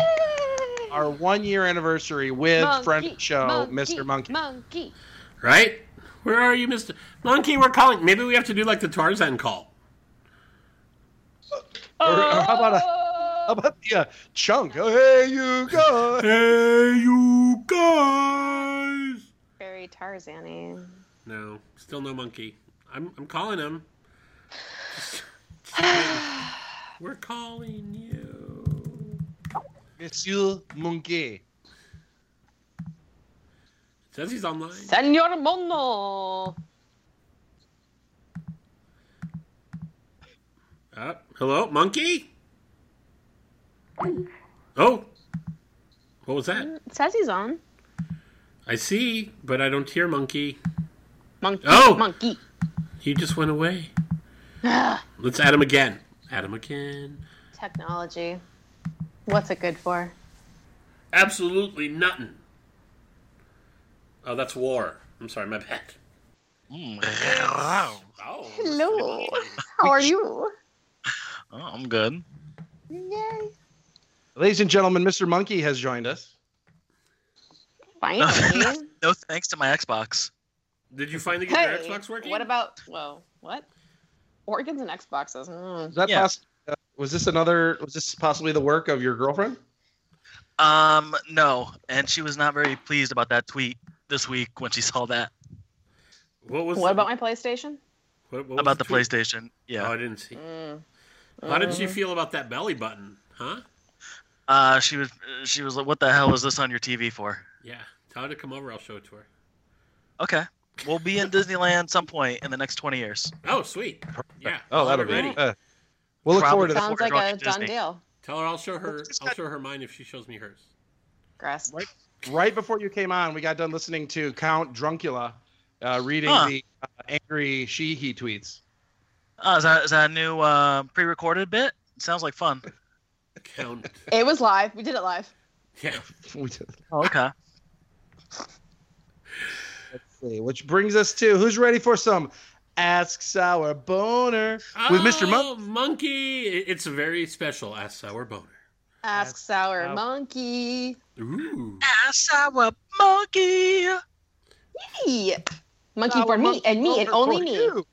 our one year anniversary with friend of the show, Mr. Monkey.
Monkey.
Right? Where are you, Mister Monkey? We're calling. Maybe we have to do like the Tarzan call.
Or, or how about a how about the uh, chunk? Oh, hey, you guys.
Hey, you guys.
Very Tarzan-y.
No, still no monkey. I'm I'm calling him. We're calling you.
Monsieur Monkey.
Says he's online.
Senor Mono.
Uh, hello, monkey. Oh, what was that?
It says he's on.
I see, but I don't hear monkey.
Monkey.
Oh!
Monkey.
He just went away. Let's add him again. Add him again.
Technology. What's it good for?
Absolutely nothing. Oh, that's war. I'm sorry, my bad.
Mm, wow.
Oh,
Hello. How are you?
Oh, I'm good.
Yay.
Ladies and gentlemen, Mr. Monkey has joined us.
Finally.
No thanks to my Xbox.
Did you finally get
hey,
your Xbox working?
what about, whoa, what? Organs and Xboxes. Mm.
Is that
Yeah.
poss- uh, was this another? Was this possibly the work of your girlfriend?
Um, no, and she was not very pleased about that tweet this week when she saw that
What was
What about my PlayStation?
what, what
about the
tweet?
PlayStation.
Oh,
Yeah.
I didn't see.
Mm.
How did she feel about that belly button? Huh?
Uh, she was she was like, "What the hell is this on your TV for?"
Yeah. Tell her to come over. I'll show it to her.
Okay, we'll be in Disneyland some point in the next twenty years.
Oh, sweet. Yeah.
Oh, that'll
already.
be. Uh, we'll look forward to that.
Sounds like a done
Disney.
deal.
Tell her I'll show her.
just
I'll
got-
show her mine if she shows me hers.
Grass.
Right. Right before you came on, we got done listening to Count Druncula uh, reading
Huh.
the uh, angry Sheehy tweets.
Oh, is that is that a new uh, pre-recorded bit? Sounds like fun.
Count.
It was live. We did it live.
Yeah.
We did-
Oh, okay.
Let's see. Which brings us to who's ready for some Ask Sour Boner with Mr. Monk.
Oh, Monkey. It's a very special Ask Sour Boner.
Ask
Ask
Sour
Sour-
Monkey.
Ooh.
Ass Sour monkey.
Hey. Monkey
Sour
for me and me and only me.
you.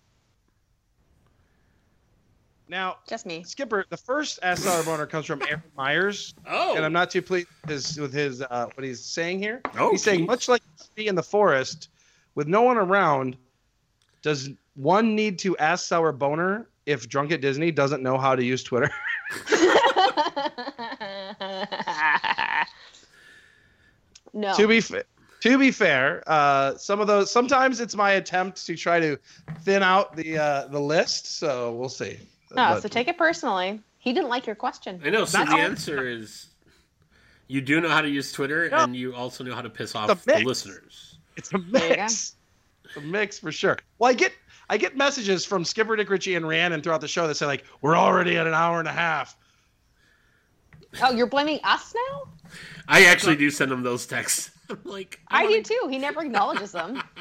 Now,
Just me.
Skipper, the first Ask Sour Boner comes from Aaron Myers.
Oh.
and I'm not too pleased with his, with his uh, what he's saying here.
Oh,
he's saying much like be in the forest with no one around. Does one need to ask sour boner if drunk at Disney doesn't know how to use Twitter?
no.
to be fair to be fair, uh, some of those sometimes it's my attempt to try to thin out the uh, the list. So we'll see.
No,
But-
so take it personally. He didn't like your question.
I know. So
Not
the
all-
answer is you do know how to use Twitter,
No.
and you also know how to piss off
The
the listeners.
It's a
There you go.
mix. It's a mix for sure. Well, I get I get messages from Skipper Dick Ritchie and Rhiannon throughout the show that say like we're already at an hour and a half.
Oh, you're blaming us now?
I actually do send them those texts. I'm like,
I do
wanna-
too. He never acknowledges them.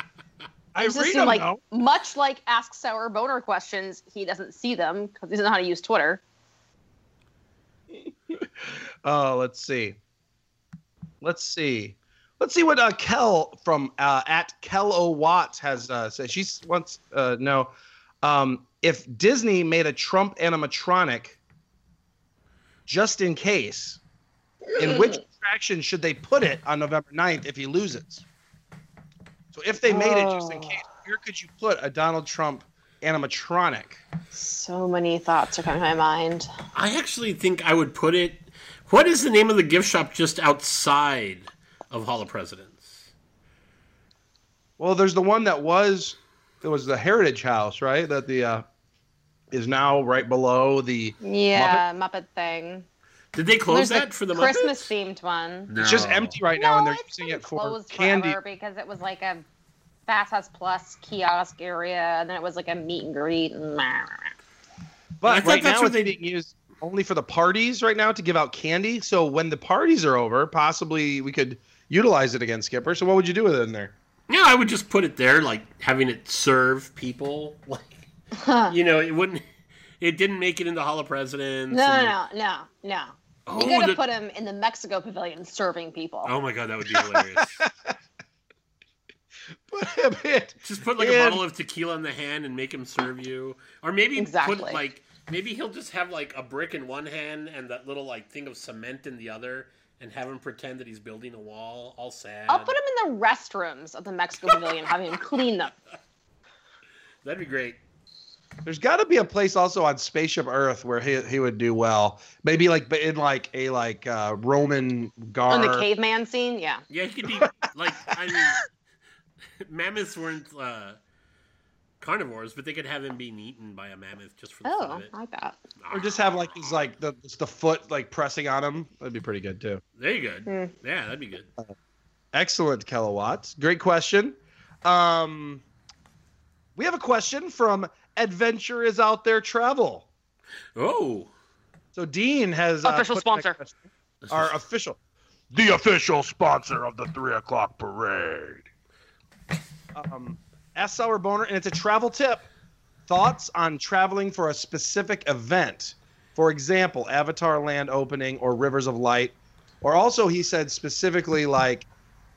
I
Just
read them
like
though.
much like Ask Sour Boner questions, he doesn't see them because he doesn't know how to use Twitter.
Oh, let's see. Let's see. Let's see what uh, Kel from uh, at Kel O Watts has uh, said. She wants uh, know um, if Disney made a Trump animatronic just in case. In which attraction should they put it on November 9th if he loses? So if they made it just in
Oh.
case, where could you put a Donald Trump animatronic?
So many thoughts are coming to my mind.
I actually think I would put it. What is the name of the gift shop just outside of Hall of Presidents?
Well, there's the one that was it was the Heritage House, right? That the uh, is now right below the.
Yeah, Muppet, thing.
Did they close
There's
that
a
for the
Christmas
Muppets?
themed one.
No.
It's just empty right now, and they're
it's
using it for
closed
candy.
because it was like a Fast Pass Plus kiosk area, and then it was like a meet and greet. And
But
thought
right
that's
now
what
it's
they-
being used only for the parties right now to give out candy. So when the parties are over, possibly we could utilize it again, Skipper. So what would you do with it in there?
Yeah, I would just put it there, like having it serve people. Like, you know, it wouldn't. It didn't make it into Hall of Presidents.
no,
and-
no, no, no.
Oh,
you gotta
the-
put him in the Mexico Pavilion serving people.
Oh my god, that would be hilarious.
Put him in.
just put like
in-
a bottle of tequila in the hand and make him serve you, or maybe
Exactly.
put like maybe he'll just have like a brick in one hand and that little like thing of cement in the other, and have him pretend that he's building a wall, all sad.
I'll put him in the restrooms of the Mexico Pavilion, having him clean them.
That'd be great.
There's got to be a place also on Spaceship Earth where he he would do well. Maybe like but in like a like uh, Roman gar.
On the caveman scene, yeah.
Yeah, he could be like I mean, mammoths weren't uh, carnivores, but they could have him being eaten by a mammoth just for the fun
Oh,
of it.
I like that.
Or just have like his like the just the foot like pressing on him. That'd be pretty good too.
There you go.
Hmm.
Yeah, that'd be good.
Excellent, kilowatts. Great question. Um, we have a question from Adventure is Out There Travel.
Oh,
So Dean has uh,
Official
put that
sponsor.
question- Our official, the official sponsor of the three o'clock parade. Um, ask Sour Boner, and it's a travel tip. Thoughts on traveling for a specific event, for example, Avatar Land opening or Rivers of Light, or also he said specifically like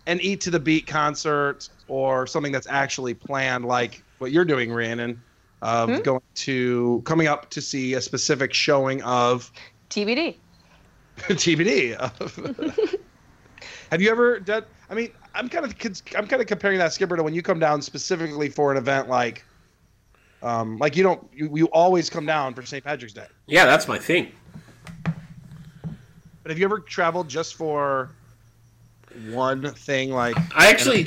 an Eat to the Beat concert or something that's actually planned, like what you're doing, Rhiannon, of
Hmm?
going to coming up to see a specific showing of
TBD.
TBD. Have you ever done? I mean, I'm kind of I'm kind of comparing that skipper to when you come down specifically for an event like, um, like you don't you, you always come down for St. Patrick's Day.
yeah, that's my thing.
But have you ever traveled just for one thing? Like
I actually,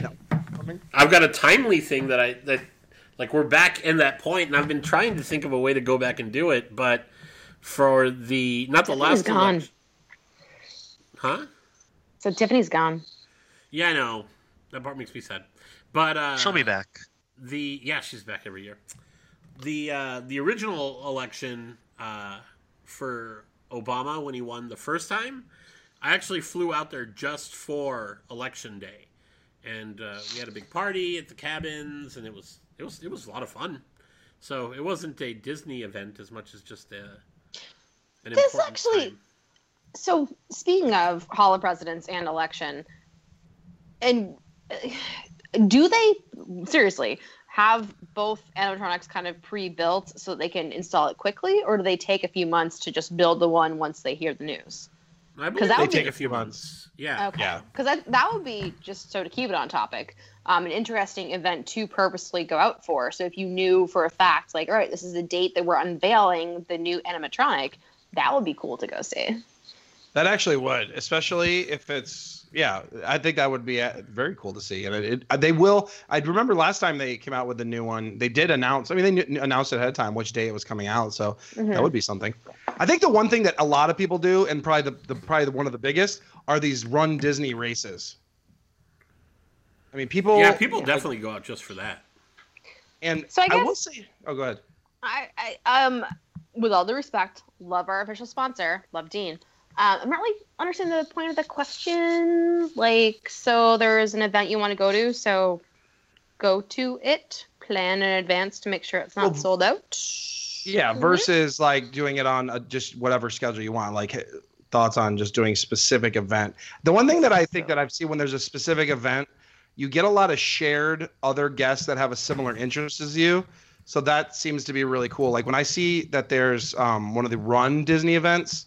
I've got a timely thing that I that like we're back in that point, and I've been trying to think of a way to go back and do it, but for the not the
Tiffany's
last
gone.
elec- huh?
So Tiffany's gone.
Yeah, I know that part makes me sad, but uh,
She'll be back.
the yeah she's back every year the uh the original election uh for obama when he won the first time i actually flew out there just for election day and uh, we had a big party at the cabins and it was it was it was a lot of fun so it wasn't a disney event as much as just a an
This actually-
time.
So speaking of Hall of Presidents and election, and uh, do they seriously have both animatronics kind of pre-built so that they can install it quickly, or do they take a few months to just build the one once they hear the news?
I believe
that
they
would be-
take a few months yeah
Okay.
Yeah.
Because that, that would be, just so to keep it on topic, um, an interesting event to purposely go out for. So if you knew for a fact, like, all right, this is the date that we're unveiling the new animatronic, that would be cool to go see.
That actually would, especially if it's yeah. I think that would be uh, very cool to see, and it, it, they will. I remember last time they came out with the new one, they did announce. I mean, they knew, announced ahead of time which day it was coming out, so that would be something. I think the one thing that a lot of people do, and probably the, the probably the, one of the biggest, are these Run Disney races. I mean, people.
yeah people definitely go out just for that
And
So I
I, will say, oh, go ahead.
I, I um with all the respect, love our official sponsor, love Dean. Um, I'm not really understanding the point of the question. Like, so there's an event you want to go to, so go to it. Plan in advance to make sure it's not
Well,
sold out.
Yeah, versus like doing it on a, just whatever schedule you want. Like thoughts on just doing specific event. The one thing that I think that I've seen when there's a specific event, you get a lot of shared other guests that have a similar interest as you. So that seems to be really cool. Like when I see that there's um, one of the Run Disney events,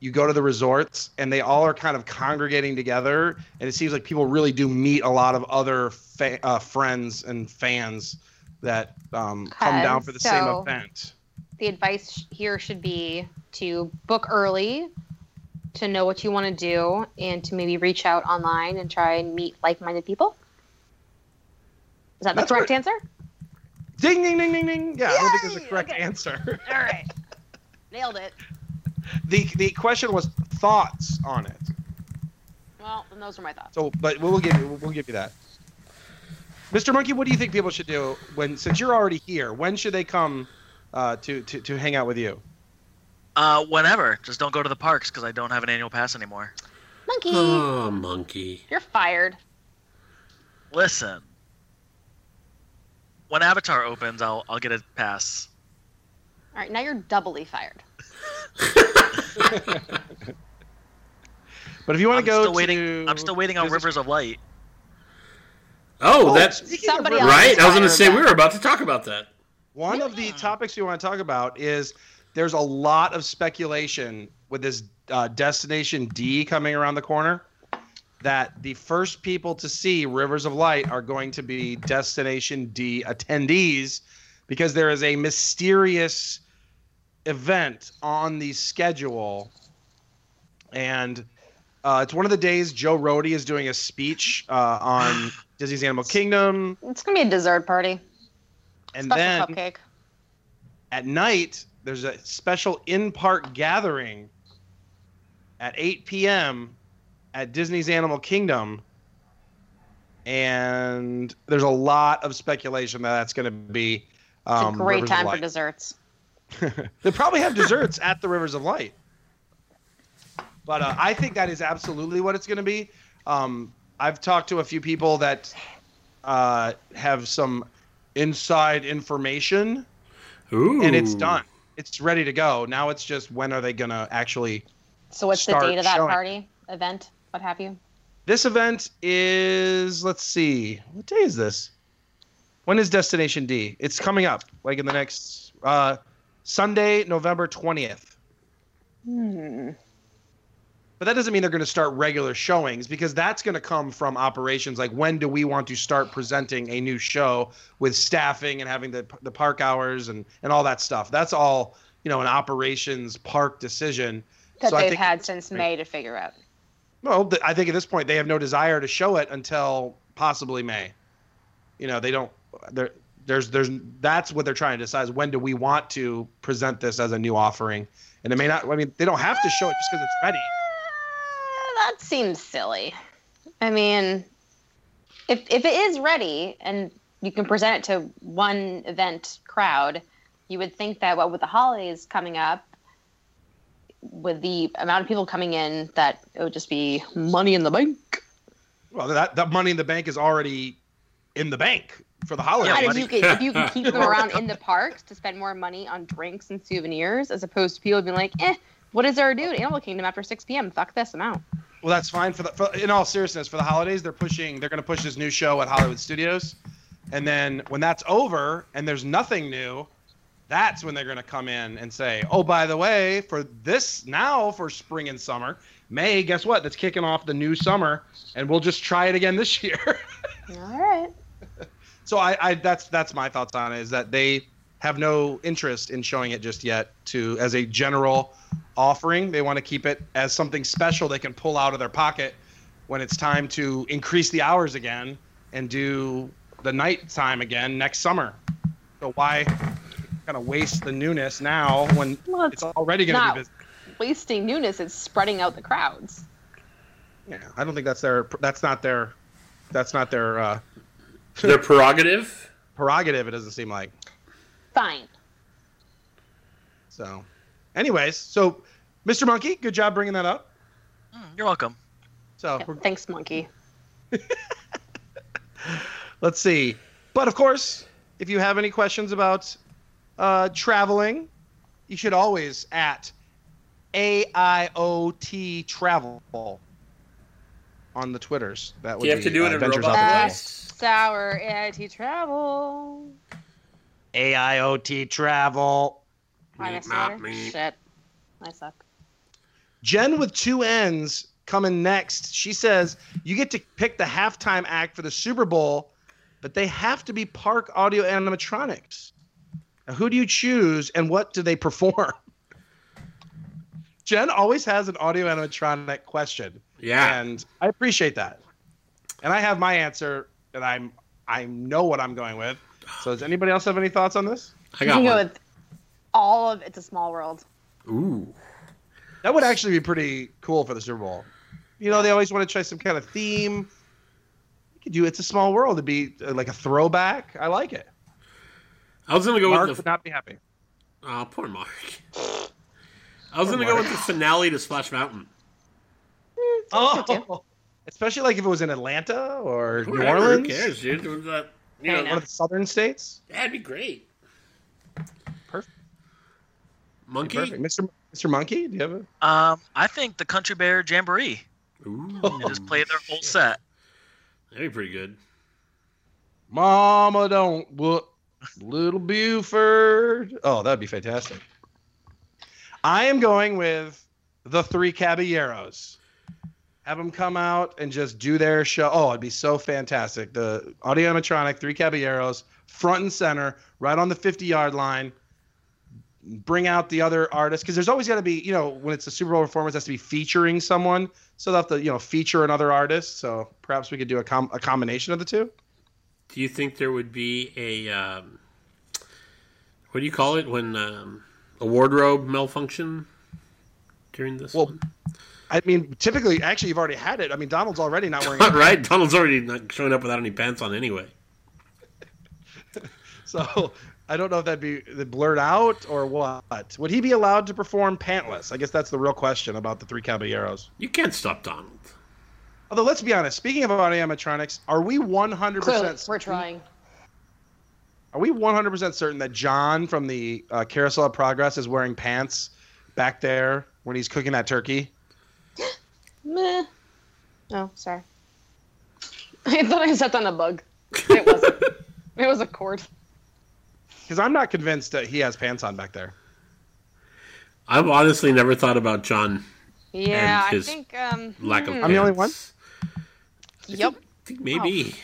you go to the resorts and they all are kind of congregating together, and it seems like people really do meet a lot of other fa- uh, friends and fans that um, come down for the same event.
The advice here should be to book early, to know what you want to do, and to maybe reach out online and try and meet like-minded people. Is that the
That's
correct
what-
answer?
Ding ding ding ding ding. Yeah, I don't think a
Yay!
correct
Okay.
answer.
All right, nailed it.
The The question was thoughts on it.
Well, then those are my thoughts.
So, but we'll give you we'll give you that. Mr. Monkey, what do you think people should do when since you're already here? When should they come uh, to, to to hang out with you?
Uh, whenever. Just don't go to the parks because I don't have an annual pass anymore.
Monkey,
Oh, monkey.
you're fired.
Listen. When Avatar opens, I'll I'll get a pass.
All right, now you're doubly fired.
But if you want to go
still
to.
I'm still waiting on
Visit-
Rivers of Light.
Oh,
Oh,
that's
Somebody
Rivers-
else
right. I was going to
fired
say we were about to talk about that.
One of the topics we want to talk about is there's a lot of speculation with this uh, Destination D coming around the corner that the first people to see Rivers of Light are going to be Destination D attendees because there is a mysterious event on the schedule. And uh, it's one of the days Joe Rohde is doing a speech uh, on Disney's Animal Kingdom.
It's gonna be a dessert party.
And
Special
then
cupcake.
at night there's a special in-park gathering at 8 p.m at disney's animal kingdom and there's a lot of speculation that that's going to be
It's
um,
a great
Rivers
time for desserts.
they probably have desserts at the rivers of light but uh, i think that is absolutely what it's going to be um, i've talked to a few people that uh, have some inside information
Ooh.
and it's done. It's ready to go. Now it's just when are they gonna actually?
So what's
Start
the date of that
showing.
party, event, what have you?
This event is let's see, what day is this? When is Destination D? It's coming up, like in the next uh, Sunday, November twentieth.
Hmm.
But that doesn't mean they're going to start regular showings because that's going to come from operations like when do we want to start presenting a new show with staffing and having the the park hours and and all that stuff. That's all you know an operations park decision.
That
So
they've
think-
had since May to figure out.
Well, I think at this point they have no desire to show it until possibly May. You know, they don't. There, there's, there's. That's what they're trying to decide: is when do we want to present this as a new offering? And it may not. I mean, they don't have to show it just because it's ready.
Uh, that seems silly. I mean, if if it is ready and you can present it to one event crowd, you would think that what with the holidays coming up, with the amount of people coming in, that it would just be money in the bank.
Well, that that money in the bank is already in the bank for the holidays.
Yeah,
if you can if you can keep them around in the parks to spend more money on drinks and souvenirs, as opposed to people being like, eh, what is there to do at Animal Kingdom after 6 p.m.? Fuck this, I'm out.
Well, that's fine for the. For, in all seriousness, for the holidays, they're pushing. They're going to push this new show at Hollywood Studios, and then when that's over and there's nothing new, that's when they're going to come in and say, "Oh, by the way, for this now for spring and summer, May, guess what? That's kicking off the new summer, and we'll just try it again this year."
All right.
So I, I, that's that's my thoughts on it. Is that they have no interest in showing it just yet to as a general offering. They want to keep it as something special they can pull out of their pocket when it's time to increase the hours again and do the night time again next summer. So why kind of waste the newness now when
Well,
it's already going to be busy?
Wasting newness is spreading out the crowds.
Yeah, I don't think that's their. That's not their. That's not their uh,
Their prerogative.
prerogative. It doesn't seem like.
Fine.
So, anyways, so Mr. Monkey, good job bringing that up.
Mm, you're welcome.
So
Yeah,
we're-
thanks, monkey.
let's see. But of course, if you have any questions about uh, traveling, you should always at AIOT Travel on the Twitters. That would
Do you have
be,
to do
uh,
it in
Adventures
robot
Off the
voice?
Sour AIT travel.
AIOT Travel.
Why am I
Meep, meep.
Shit. I suck.
Jen with two N's coming next. She says you get to pick the halftime act for the Super Bowl, but they have to be Park Audio Animatronics. Now, who do you choose, and what do they perform? Jen always has an audio animatronic question.
Yeah.
and I appreciate that. And I have my answer, and I'm I know what I'm going with. So, does anybody else have any thoughts on this?
I
You
got
can go with all of It's a Small World.
Ooh.
That would actually be pretty cool for the Super Bowl. You know, they always want to try some kind of theme. You could do "It's a Small World" to be uh, like a throwback. I like it.
I was gonna go
Mark
with
would not be happy.
Oh, poor Mark. I was gonna go with the finale to Splash Mountain.
Oh, especially like if it was in Atlanta or New Orleans,
Who cares, dude? It was that- you
Fair
know,
one of the southern states.
that'd be great.
Perfect.
Monkey.
Perfect, Mr. Mr. Monkey. Do you have a?
Um, I think the Country Bear Jamboree.
Ooh.
And just play their whole set.
That'd be pretty good.
Mama don't whoop little Buford. Oh, that'd be fantastic. I am going with the three caballeros. Have them come out and just do their show. Oh, it'd be so fantastic. The audio animatronic, three caballeros, front and center, right on the 50 yard line. Bring out the other artists because there's always got to be, you know, when it's a Super Bowl performance, it has to be featuring someone. So they'll have to, you know, feature another artist. So perhaps we could do a, com- a combination of the two.
Do you think there would be a um, what do you call it when um, a wardrobe malfunction during this?
Well,
one?
I mean, typically, actually, you've already had it. I mean, Donald's already not wearing. Pants.
Right? Donald's already not showing up without any pants on anyway.
So I don't know if that'd be blurred out or what. Would he be allowed to perform pantless? I guess that's the real question about the three caballeros.
You can't stop Donald.
Although, let's be honest. Speaking of audio animatronics, are we one
hundred
percent?
we're trying.
Are we 100 percent certain that John from the uh, Carousel of Progress is wearing pants back there when he's cooking that turkey?
Meh. Oh, sorry. I thought I stepped on a bug. It wasn't. it was a cord.
Because I'm not convinced that he has pants on back there.
I've honestly never thought about John
Yeah, I
his
think. Um,
lack of.
hmm.
I'm the only one?
pants.
Yep.
I think maybe.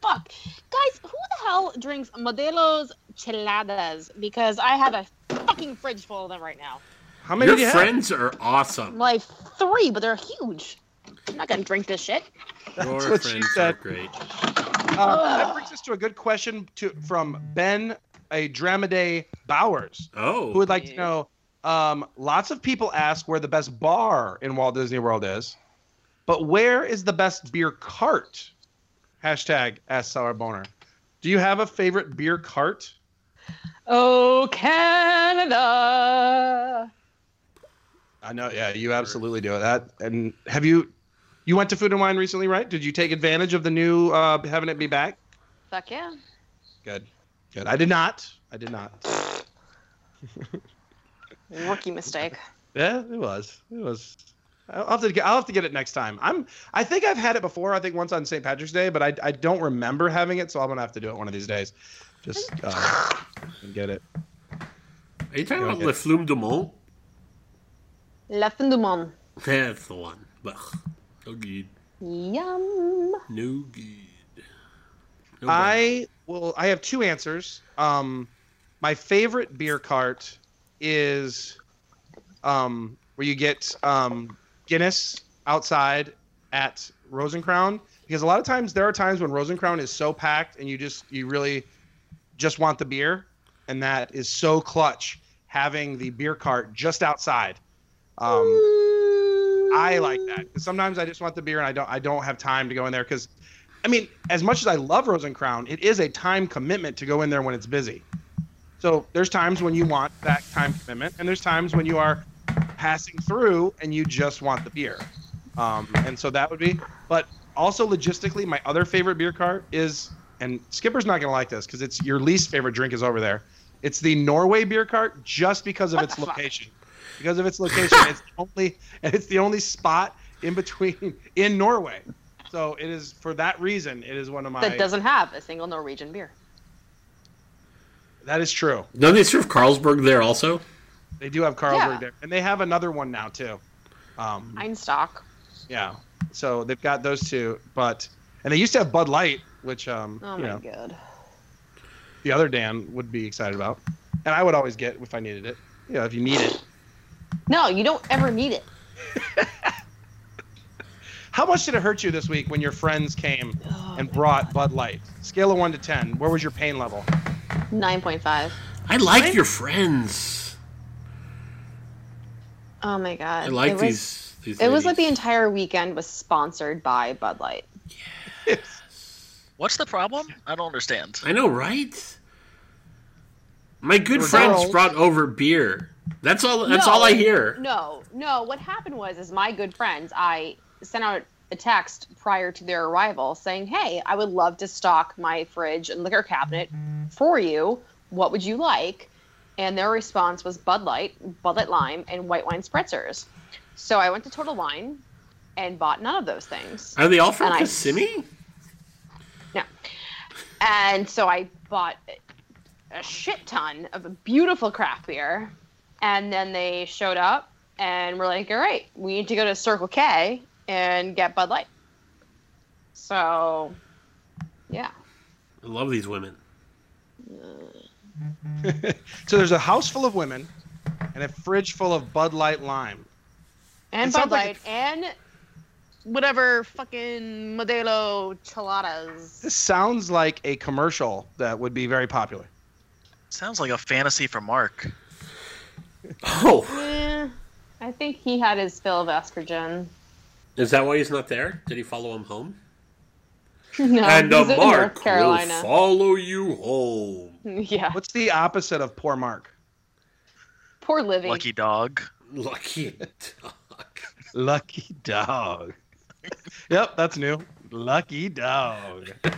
Fuck, guys, who the hell drinks Modelo's Cheladas? Because I have a fucking fridge full of them right now.
How many
Your
do you
friends are awesome.
Like three, but they're huge. I'm not gonna drink this shit.
Your
what she
friends are great.
Uh, that brings us to a good question to from Ben a Dramaday Bowers.
Oh,
who would like to know um, lots of people ask where the best bar in Walt Disney World is, but where is the best beer cart? Hashtag Ask Sour Boner. Do you have a favorite beer cart?
Oh, Canada.
I know, yeah, you absolutely do that. And have you, you went to Food and Wine recently, right? Did you take advantage of the new uh, having it be back?
Fuck yeah.
Good, good. I did not. I did not.
Rookie mistake.
Yeah, it was. It was. I'll have to get. I'll have to get it next time. I'm. I think I've had it before. I think once on St. Patrick's Day, but I, I don't remember having it, so I'm gonna have to do it one of these days. Just uh, and get it.
Are you talking about Le Flume du Monde?
La fin du monde.
That's the one. Ugh. No good.
Yum.
No good. No
I will. I have two answers. Um, my favorite beer cart is um where you get um Guinness outside at Rose & Crown because a lot of times there are times when Rose & Crown is so packed and you just you really just want the beer and that is so clutch having the beer cart just outside. Um, I like that because sometimes I just want the beer and I don't I don't have time to go in there because I mean as much as I love Rose & Crown, it is a time commitment to go in there when it's busy. So there's times when you want that time commitment, and there's times when you are passing through and you just want the beer. Um, and so that would be. But also logistically, my other favorite beer cart is, and Skipper's not gonna like this because it's your least favorite drink is over there. It's the Norway beer cart just because of
What
its location. Because of its location, it's the only and it's the only spot in between in Norway. So it is for that reason. It is one of my.
That doesn't have a single Norwegian beer.
that is true.
Don't they serve Carlsberg there also?
They do have Carlsberg
Yeah.
there, and they have another one now too. Um,
Einstök.
yeah. So they've got those two, but and they used to have Bud Light, which um,
Oh
you
my
know,
god.
the other Dan would be excited about, and I would always get if I needed it. You know, if you need it.
No, you don't ever need it.
How much did it hurt you this week when your friends came oh and brought Bud Light? Scale of one to ten, where was your pain level?
Nine point five.
I like your friends.
Oh my god.
I like
it was,
these. these
It was like the entire weekend was sponsored by Bud Light. Yes.
What's the problem? I don't understand.
I know, right? My good
were
friends
girls.
brought over beer. That's all. That's
No,
all I hear.
No, no. What happened was, is my good friends. I sent out a text prior to their arrival saying, "Hey, I would love to stock my fridge and liquor cabinet for you. What would you like?" And their response was Bud Light, Bud Light Lime, and white wine spritzers. So I went to Total Wine and bought none of those things.
Are they all from
And I-
Kissimmee?
Yeah. And so I bought a shit ton of a beautiful craft beer. And then they showed up and we're like, all right, we need to go to Circle K and get Bud Light. So, yeah.
I love these women.
so there's a house full of women and a fridge full of Bud Light Lime.
And
It
Bud
sounds like
Light and whatever fucking Modelo Cheladas.
This sounds like a commercial that would be very popular.
Sounds like a fantasy for Mark.
Oh,
Eh, I think he had his fill of estrogen.
is that why he's not there? Did he follow him home?
No,
and uh,
he's in
Mark
North Carolina.
will follow you home.
Yeah,
What's the opposite of poor Mark?
poor Livy.
Lucky dog.
Lucky dog.
Lucky dog. yep, that's new. Lucky dog.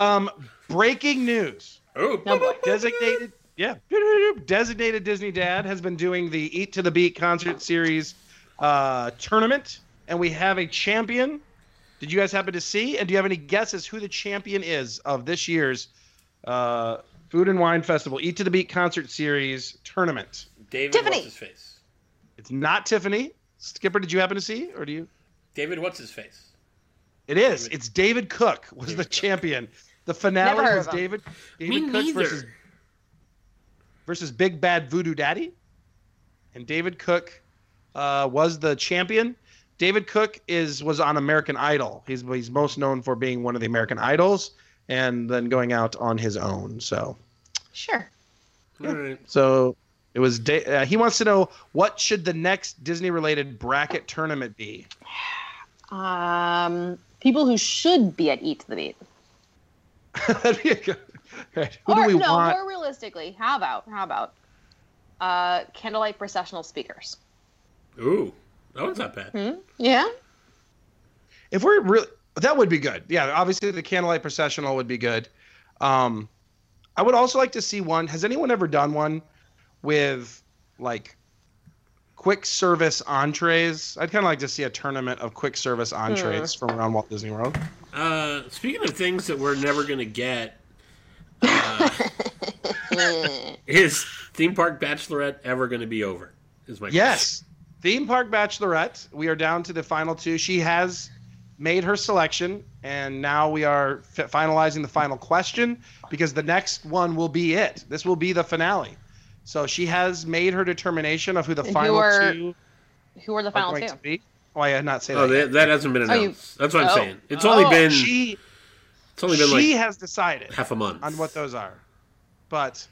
um, breaking news.
Oh,
No boy.
Designated, yeah, designated Disney dad has been doing the Eat to the Beat concert series uh, tournament, and we have a champion. Did you guys happen to see? And do you have any guesses who the champion is of this year's uh, Food and Wine Festival Eat to the Beat concert series tournament?
David,
Tiffany.
what's his face?
It's not Tiffany. Skipper, did you happen to see, or do you?
David, what's his face?
It is. It's David Cook was the champion. The finale
Never
was
of him.
David
Me
David Cook
neither.
versus versus Big Bad Voodoo Daddy, and David Cook uh, was the champion. David Cook is was on American Idol. He's he's most known for being one of the American Idols, and then going out on his own. So
Sure.
All right.
so it was. Da- uh, he wants to know what should the next Disney related bracket tournament be.
Um, people who should be at Eat to the Beat.
That'd be a good. Right. Who
or
do we
no,
want?
more realistically, how about how about uh, candlelight processional speakers?
Ooh, that one's not bad.
Hmm? Yeah.
If we're really, that would be good. Yeah, obviously the candlelight processional would be good. Um, I would also like to see one. Has anyone ever done one with like quick service entrees? I'd kind of like to see a tournament of quick service entrees from around Walt Disney World.
Uh, speaking of things that we're never gonna get, uh, is theme park bachelorette ever gonna be over? Is my
Yes, theme park bachelorette. We are down to the final two. She has made her selection, and now we are finalizing the final question because the next one will be it. This will be the finale. So she has made her determination of who the
And who
final
are
two
Who are the
are
final
going
two?
to be. Oh, I did not say
Oh,
that.
that, that hasn't been
Oh, you-
announced. That's what I'm
oh.
saying. It's only
Oh,
been
she
it's only been
she
like
has decided
half a month
on what those are, but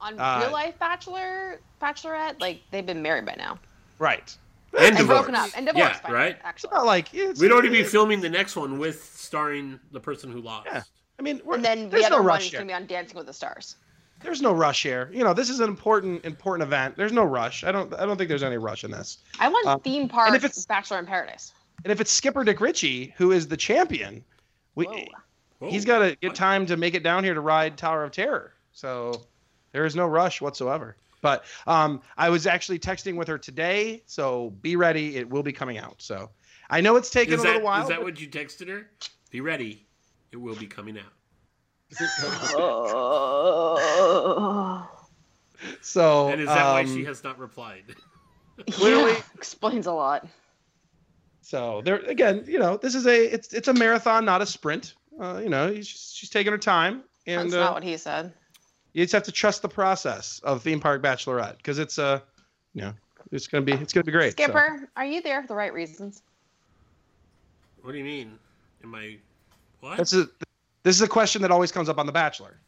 On
Uh,
real life Bachelor, Bachelorette, like they've been married by now
right.
and,
and
divorced.
broken up and divorced.
Yeah,
by
right.
Now, actually,
It's like it's,
We'd already be filming the next one with starring the person who lost.
Yeah. I mean, we're,
and then the
there's
other
no
one
rush
is gonna be on Dancing with the Stars.
There's no rush here. You know, this is an important important event. There's no rush. I don't I don't think there's any rush in this.
I want
Um,
theme park and
if it's-
Bachelor in Paradise.
And if it's Skipper Dick Ritchie who is the champion, we
Whoa.
Whoa.
he's got to get time to make it down here to ride Tower of Terror. So there is no rush whatsoever. But um, I was actually texting with her today, so be ready. It will be coming out. So I know it's taken
Is
a
that,
little while.
is that
but-
what you texted her? Be ready. It will be coming out.
Oh.
So
And is that why
um,
she has not replied?
Clearly-
Yeah, explains a lot.
So there again, you know, this is a it's it's a marathon, not a sprint. Uh, you know, she's, she's taking her time, and
That's
uh,
not what he said.
you just have to trust the process of theme park bachelorette because it's uh, you know, it's gonna be it's gonna be great. so.
Skipper, are you there for the right reasons?
What do you mean? Am I what?
This is this is a question that always comes up on The Bachelor.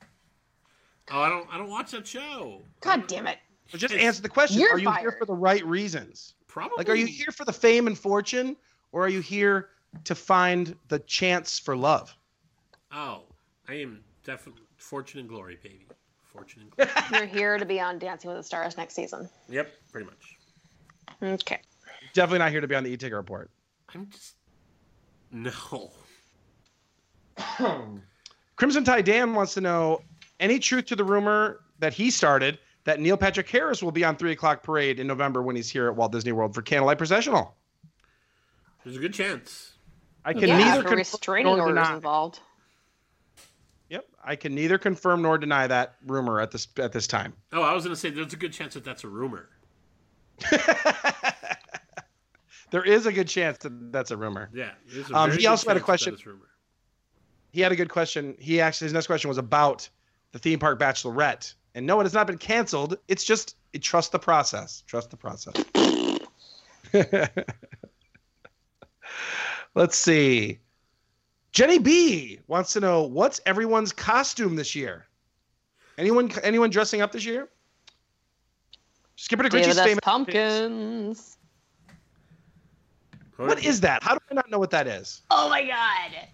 oh, I don't I don't watch that show.
God damn it.
So just
It's-
answer the question:
You're
Are you here for the right reasons?
Probably.
Like, are you here for the fame and fortune, or are you here to find the chance for love?
Oh, I am definitely fortune and glory, baby. Fortune and glory.
You're here to be on Dancing with the Stars next season.
yep, pretty much.
Okay.
Definitely not here to be on the e-ticket report.
I'm just no.
Crimson Tide Dan wants to know any truth to the rumor that he started that Neil Patrick Harris will be on three o'clock parade in November when he's here at Walt Disney World for Candlelight Processional.
There's a good chance.
I can
yeah,
neither
after
confirm
restraining
nor
orders
deny.
involved.
Yep, I can neither confirm nor deny that rumor at this at this time.
Oh, I was gonna say there's a good chance that that's a rumor.
there is a good chance that that's a rumor.
Yeah. a
Um, he also had a
chance that
question-
rumor.
He had a good question. He actually his next question was about the theme park bachelorette. And no, it has not been canceled. It's just it, trust the process. Trust the process. Let's see. Jenny B wants to know what's everyone's costume this year. Anyone anyone dressing up this year? Skipper
David
Dick Ritchie's
S.
famous.
Pumpkins.
What is that? How do I not know what that is?
Oh my god.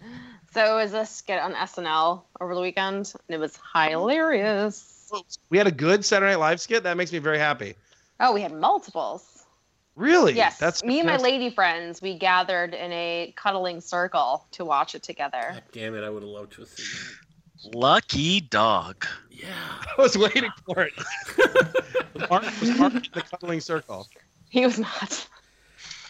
So it was a skit on SNL over the weekend, and it was hilarious.
We had a good Saturday Night Live skit. That makes me very happy.
Oh, we had multiples.
Really?
Yes,
That's
me and my lady friends, we gathered in a cuddling circle to watch it together.
God damn it! I would have loved to have seen
Lucky dog.
Yeah.
I was waiting for it. Mark was Mark in the cuddling circle.
He was not.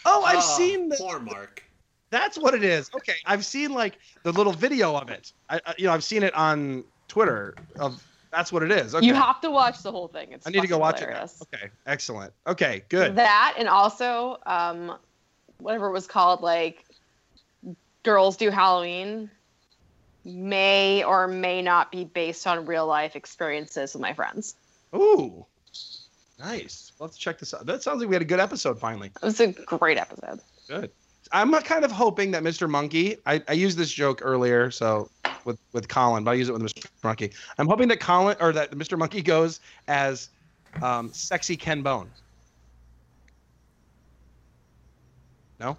Oh, I've
Oh,
seen the,
poor Mark.
That's what it is. Okay, I've seen like the little video of it. I, I you know I've seen it on Twitter. Of that's what it is. Okay.
You have to watch the whole thing. It's
I need to go watch
hilarious.
it. Now. Okay, excellent. Okay, good.
That and also um, whatever it was called, like Girls Do Halloween, may or may not be based on real life experiences with my friends.
Ooh, nice. Let's check this out. That sounds like we had a good episode finally.
It was a great episode.
Good. I'm kind of hoping that Mr. Monkey. I, I used this joke earlier, so with with Colin, but I use it with Mr. Monkey. I'm hoping that Colin or that Mr. Monkey goes as um, sexy Ken Bone. No,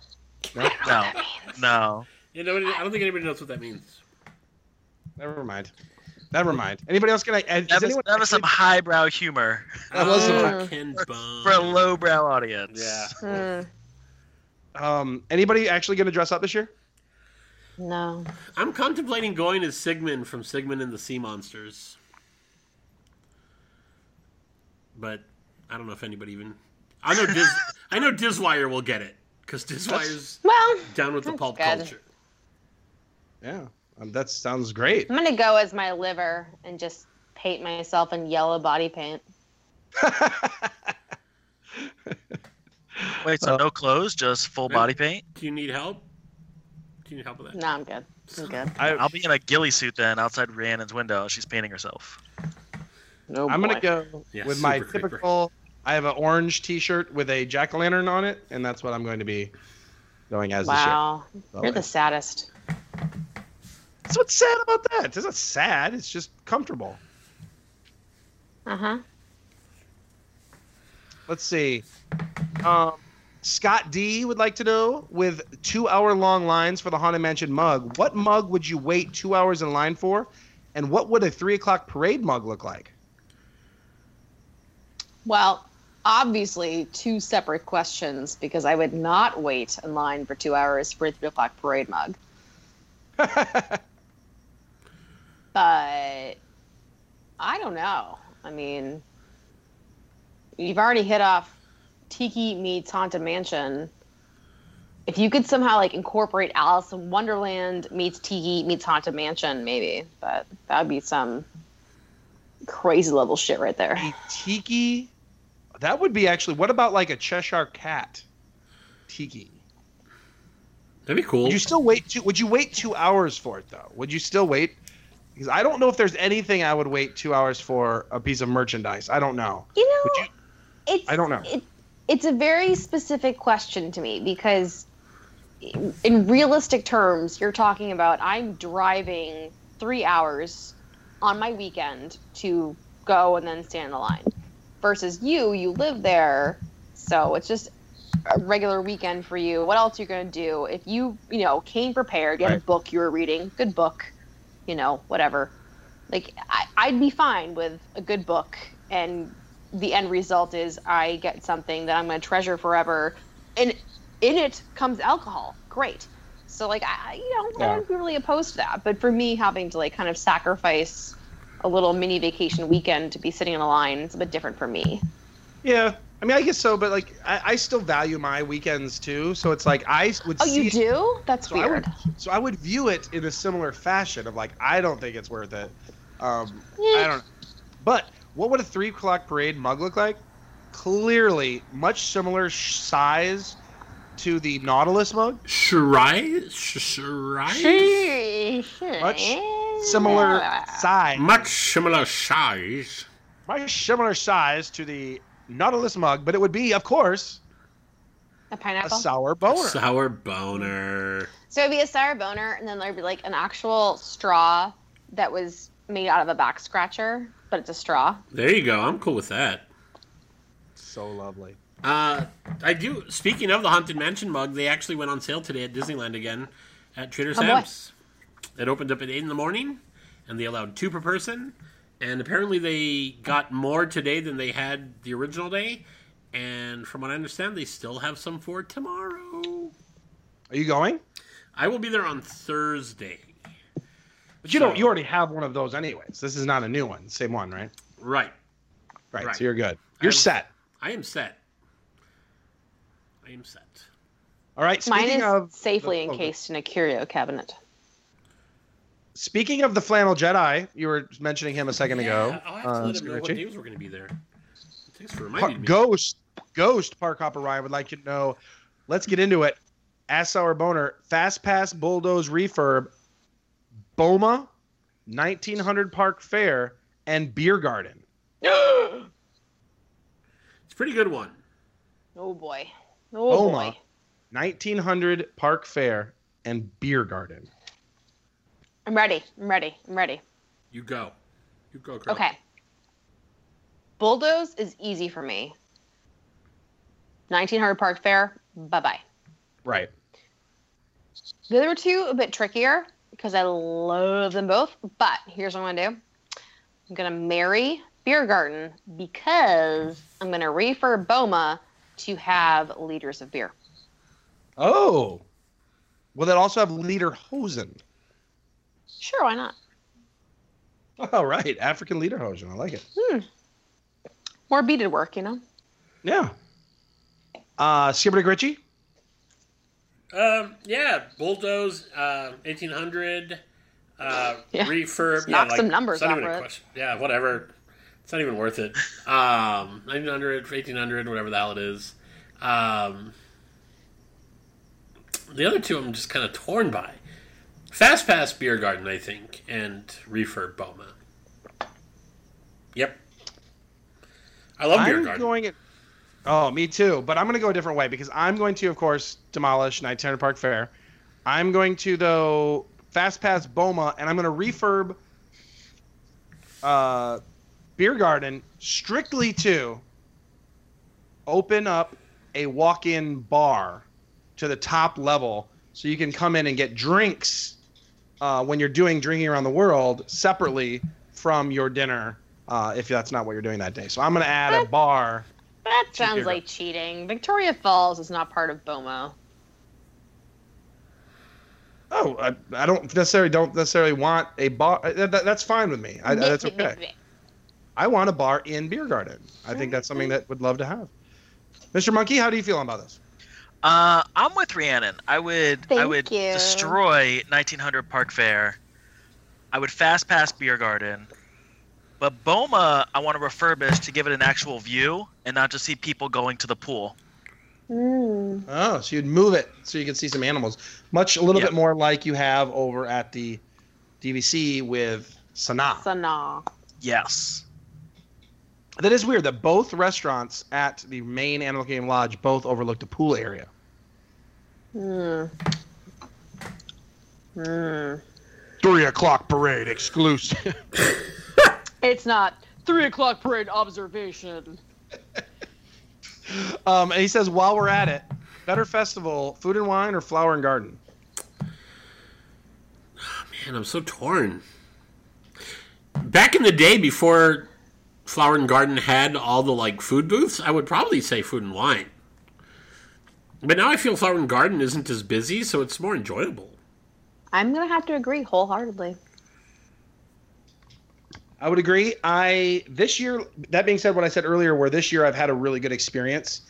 no,
No, no.
You know, I don't think anybody knows what that means.
never mind. Never mind. Anybody else gonna? Is
That was,
anyone
that was some highbrow humor
That was some-
Ken Bone.
for a lowbrow audience.
Yeah.
Hmm,
um, anybody actually gonna dress up this year?
no.
I'm contemplating going as Sigmund from Sigmund and the Sea Monsters. But I don't know if anybody even. I know Diz. I know Dizwire will get it because Dizwire's
Well,
down with the pulp
good.
culture.
Yeah, um, that sounds great.
I'm gonna go as my liver and just paint myself in yellow body paint.
Wait, so
Uh,
no clothes, just full body paint?
Do you need help? Do you need help with that?
No, I'm good. I'm good.
I,
I'll be in a ghillie suit then outside Rhiannon's window. She's painting herself.
No
I'm gonna go
Yeah,
with my
creeper.
typical. I have an orange T-shirt with a jack o' lantern on it, and that's what I'm going to be going as
Wow,
this
you're
year.
the saddest.
That's what's sad about that. It's not sad. It's just comfortable.
Uh huh.
Let's see. Um, Scott D would like to know with two-hour-long lines for the Haunted Mansion mug. What mug would you wait two hours in line for, and what would a three o'clock parade mug look like?
Well, obviously, two separate questions because I would not wait in line for two hours for a three o'clock parade mug. But I don't know. I mean, you've already hit off Tiki meets Haunted Mansion. If you could somehow like incorporate Alice in Wonderland meets Tiki meets Haunted Mansion, maybe, but that would be some crazy level shit right there.
Tiki. That would be actually. What about like a Cheshire cat? Tiki.
That'd be cool.
Would you still wait? Two, would you wait two hours for it though? Would you still wait? Because I don't know if there's anything I would wait two hours for a piece of merchandise. I don't know.
You know,
Would you-
it's
I don't know.
It, it's a very specific question to me because, in realistic terms, you're talking about I'm driving three hours on my weekend to go and then stand in the line, versus you, you live there, so it's just a regular weekend for you. What else are you gonna do if you, you know, came prepared? You had a book you were reading, good book, you know, whatever. Like I, I'd be fine with a good book and the end result is I get something that I'm going to treasure forever, and in it comes alcohol. Great. So like I, you know, I
Yeah.
wouldn't be really opposed to that. But for me, having to like kind of sacrifice a little mini vacation weekend to be sitting in a line, it's a bit different for me.
Yeah, I mean, I guess so, but like, I, I still value my weekends too. So it's like I would.
Oh,
see
you do? That's
So I
weird.
would, so I would view it in a similar fashion of like, I don't think it's worth it. Um,
Yeah.
I don't. But what would a three o'clock parade mug look like? Clearly, much similar size to the Nautilus mug.
Shirai? Shirai?
Much similar size.
Much similar size.
Much similar size to the Nautilus mug, but it would be, of course,
A
a
pineapple.
sour boner.
Sour boner.
So it'd be a sour boner, and then there'd be like an actual straw that was made out of a back scratcher, but it's a straw.
There you go. I'm cool with that.
So lovely.
Uh, I do. Speaking of the Haunted Mansion mug, they actually went on sale today at Disneyland again at Trader
Oh, boy.
Sam's. It opened up at 8 in the morning, and they allowed two per person. And apparently, they got more today than they had the original day. And from what I understand, they still have some for tomorrow.
Are you going?
I will be there on Thursday.
But you don't. You already have one of those, anyways. This is not a new one. Same one, right?
Right.
Right.
Right.
So you're good. You're
I'm-
set.
I am set. I am set.
All right.
Mine
Speaking
is
of
safely
the- oh,
encased in a curio cabinet.
Speaking of the flannel Jedi, you were mentioning him a second ago.
Yeah, I'll have to
uh,
let him know what
Scritchy.
days we're going to be there. Thanks for
Pa-
reminding me.
Ghost, Ghost Park Hopper Ryan would like you to know. Let's get into it. Ass Sour Boner, Fast Pass Bulldoze Refurb, Boma, 1900 Park Fair, and Beer Garden.
It's a pretty good one.
Oh boy. Oh
Boma,
boy.
1900 Park Fair, and Beer Garden.
I'm ready. I'm ready. I'm ready.
You go. You go, girl.
Okay. Bulldoze is easy for me. 1900 Park Fair. Bye bye.
Right.
The other two a bit trickier because I love them both. But here's what I'm gonna do. I'm gonna marry Beer Garden because I'm gonna refer Boma to have liters of beer.
Oh. Will that also have Lederhosen?
Sure, why not?
All right. African Lederhosen. I like it. Hmm.
More beaded work, you know.
Yeah. Uh, Skipper Gritchy?
Um, yeah, bulldoze, uh, eighteen hundred, uh,
Yeah.
refurb.
Just
yeah,
knock
like,
some numbers
it's not
off
even a
it.
question. Yeah, whatever. It's not even worth it. Um, nineteen hundred, eighteen hundred, whatever the hell it is. Um, the other two I'm just kind of torn by. Fast Pass Beer Garden, I think, and Refurb Boma. Yep. I love Beer
I'm
Garden.
going at. Oh, me too. But I'm going to go a different way because I'm going to, of course, demolish 1900 Park Fair. I'm going to though fast pass Boma, and I'm going to refurb uh, Beer Garden strictly to open up a walk-in bar to the top level, so you can come in and get drinks uh, when you're doing drinking around the world separately from your dinner. Uh, if that's not what you're doing that day, so I'm going to add a bar.
That
Beer
sounds like cheating. Victoria Falls is not part of Boma.
Oh, I, I don't necessarily don't necessarily want a bar. uh, That, that- that's fine with me. I, that's okay. I want a bar in Beer Garden. I think that's something that would love to have. Mr. Monkey, how do you feel about this?
Uh, I'm with Rhiannon. I would I would
you.
destroy 1900 Park Fair. I would fast pass Beer Garden, But Boma, I want to refurbish to give it an actual view and not just see people going to the pool.
Mm.
Oh, so you'd move it so you can see some animals. Much a little
Yep.
bit more like you have over at the DVC with Sanaa.
So nah.
Yes.
That is weird that both restaurants at the main Animal Game Lodge both overlook the pool area.
Hmm. Hmm.
Three o'clock parade exclusive.
It's not three o'clock parade observation.
um, and he says, while we're at it, better festival, food and wine or flower and garden?
Oh, Man, I'm so torn. Back in the day, before Flower and Garden had all the like food booths, I would probably say food and wine. But now I feel Flower and Garden isn't as busy, so it's more enjoyable.
I'm gonna have to agree wholeheartedly.
I would agree. I this year. That being said, what I said earlier, where this year I've had a really good experience.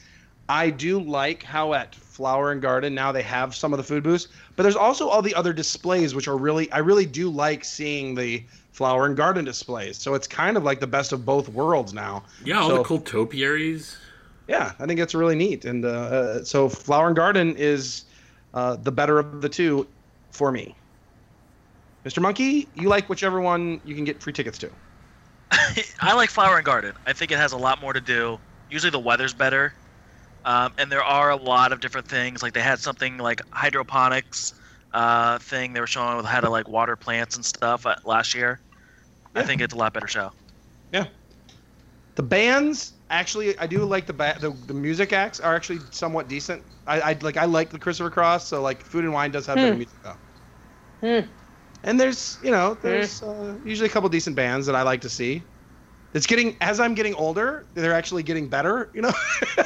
I do like how at Flower and Garden now they have some of the food booths, but there's also all the other displays, which are really. I really do like seeing the Flower and Garden displays. So it's kind of like the best of both worlds now.
Yeah, all
So-
the cool topiaries.
Yeah, I think it's really neat. And uh, uh, so Flower and Garden is uh, the better of the two for me. Mr. Monkey, you like whichever one you can get free tickets to.
I like Flower and Garden. I think it has a lot more to do. Usually the weather's better. Um, and there are a lot of different things. Like they had something like hydroponics uh, thing they were showing with how to like water plants and stuff uh, last year. I think it's a lot better show. Yeah.
The bands actually, I do like the ba- the, the music acts are actually somewhat decent. I, I like I like the Christopher Cross, so like Food and Wine does have better
Hmm.
music though.
Hmm.
And there's you know there's uh, usually a couple decent bands that I like to see. It's getting as I'm getting older, they're actually getting better. You know.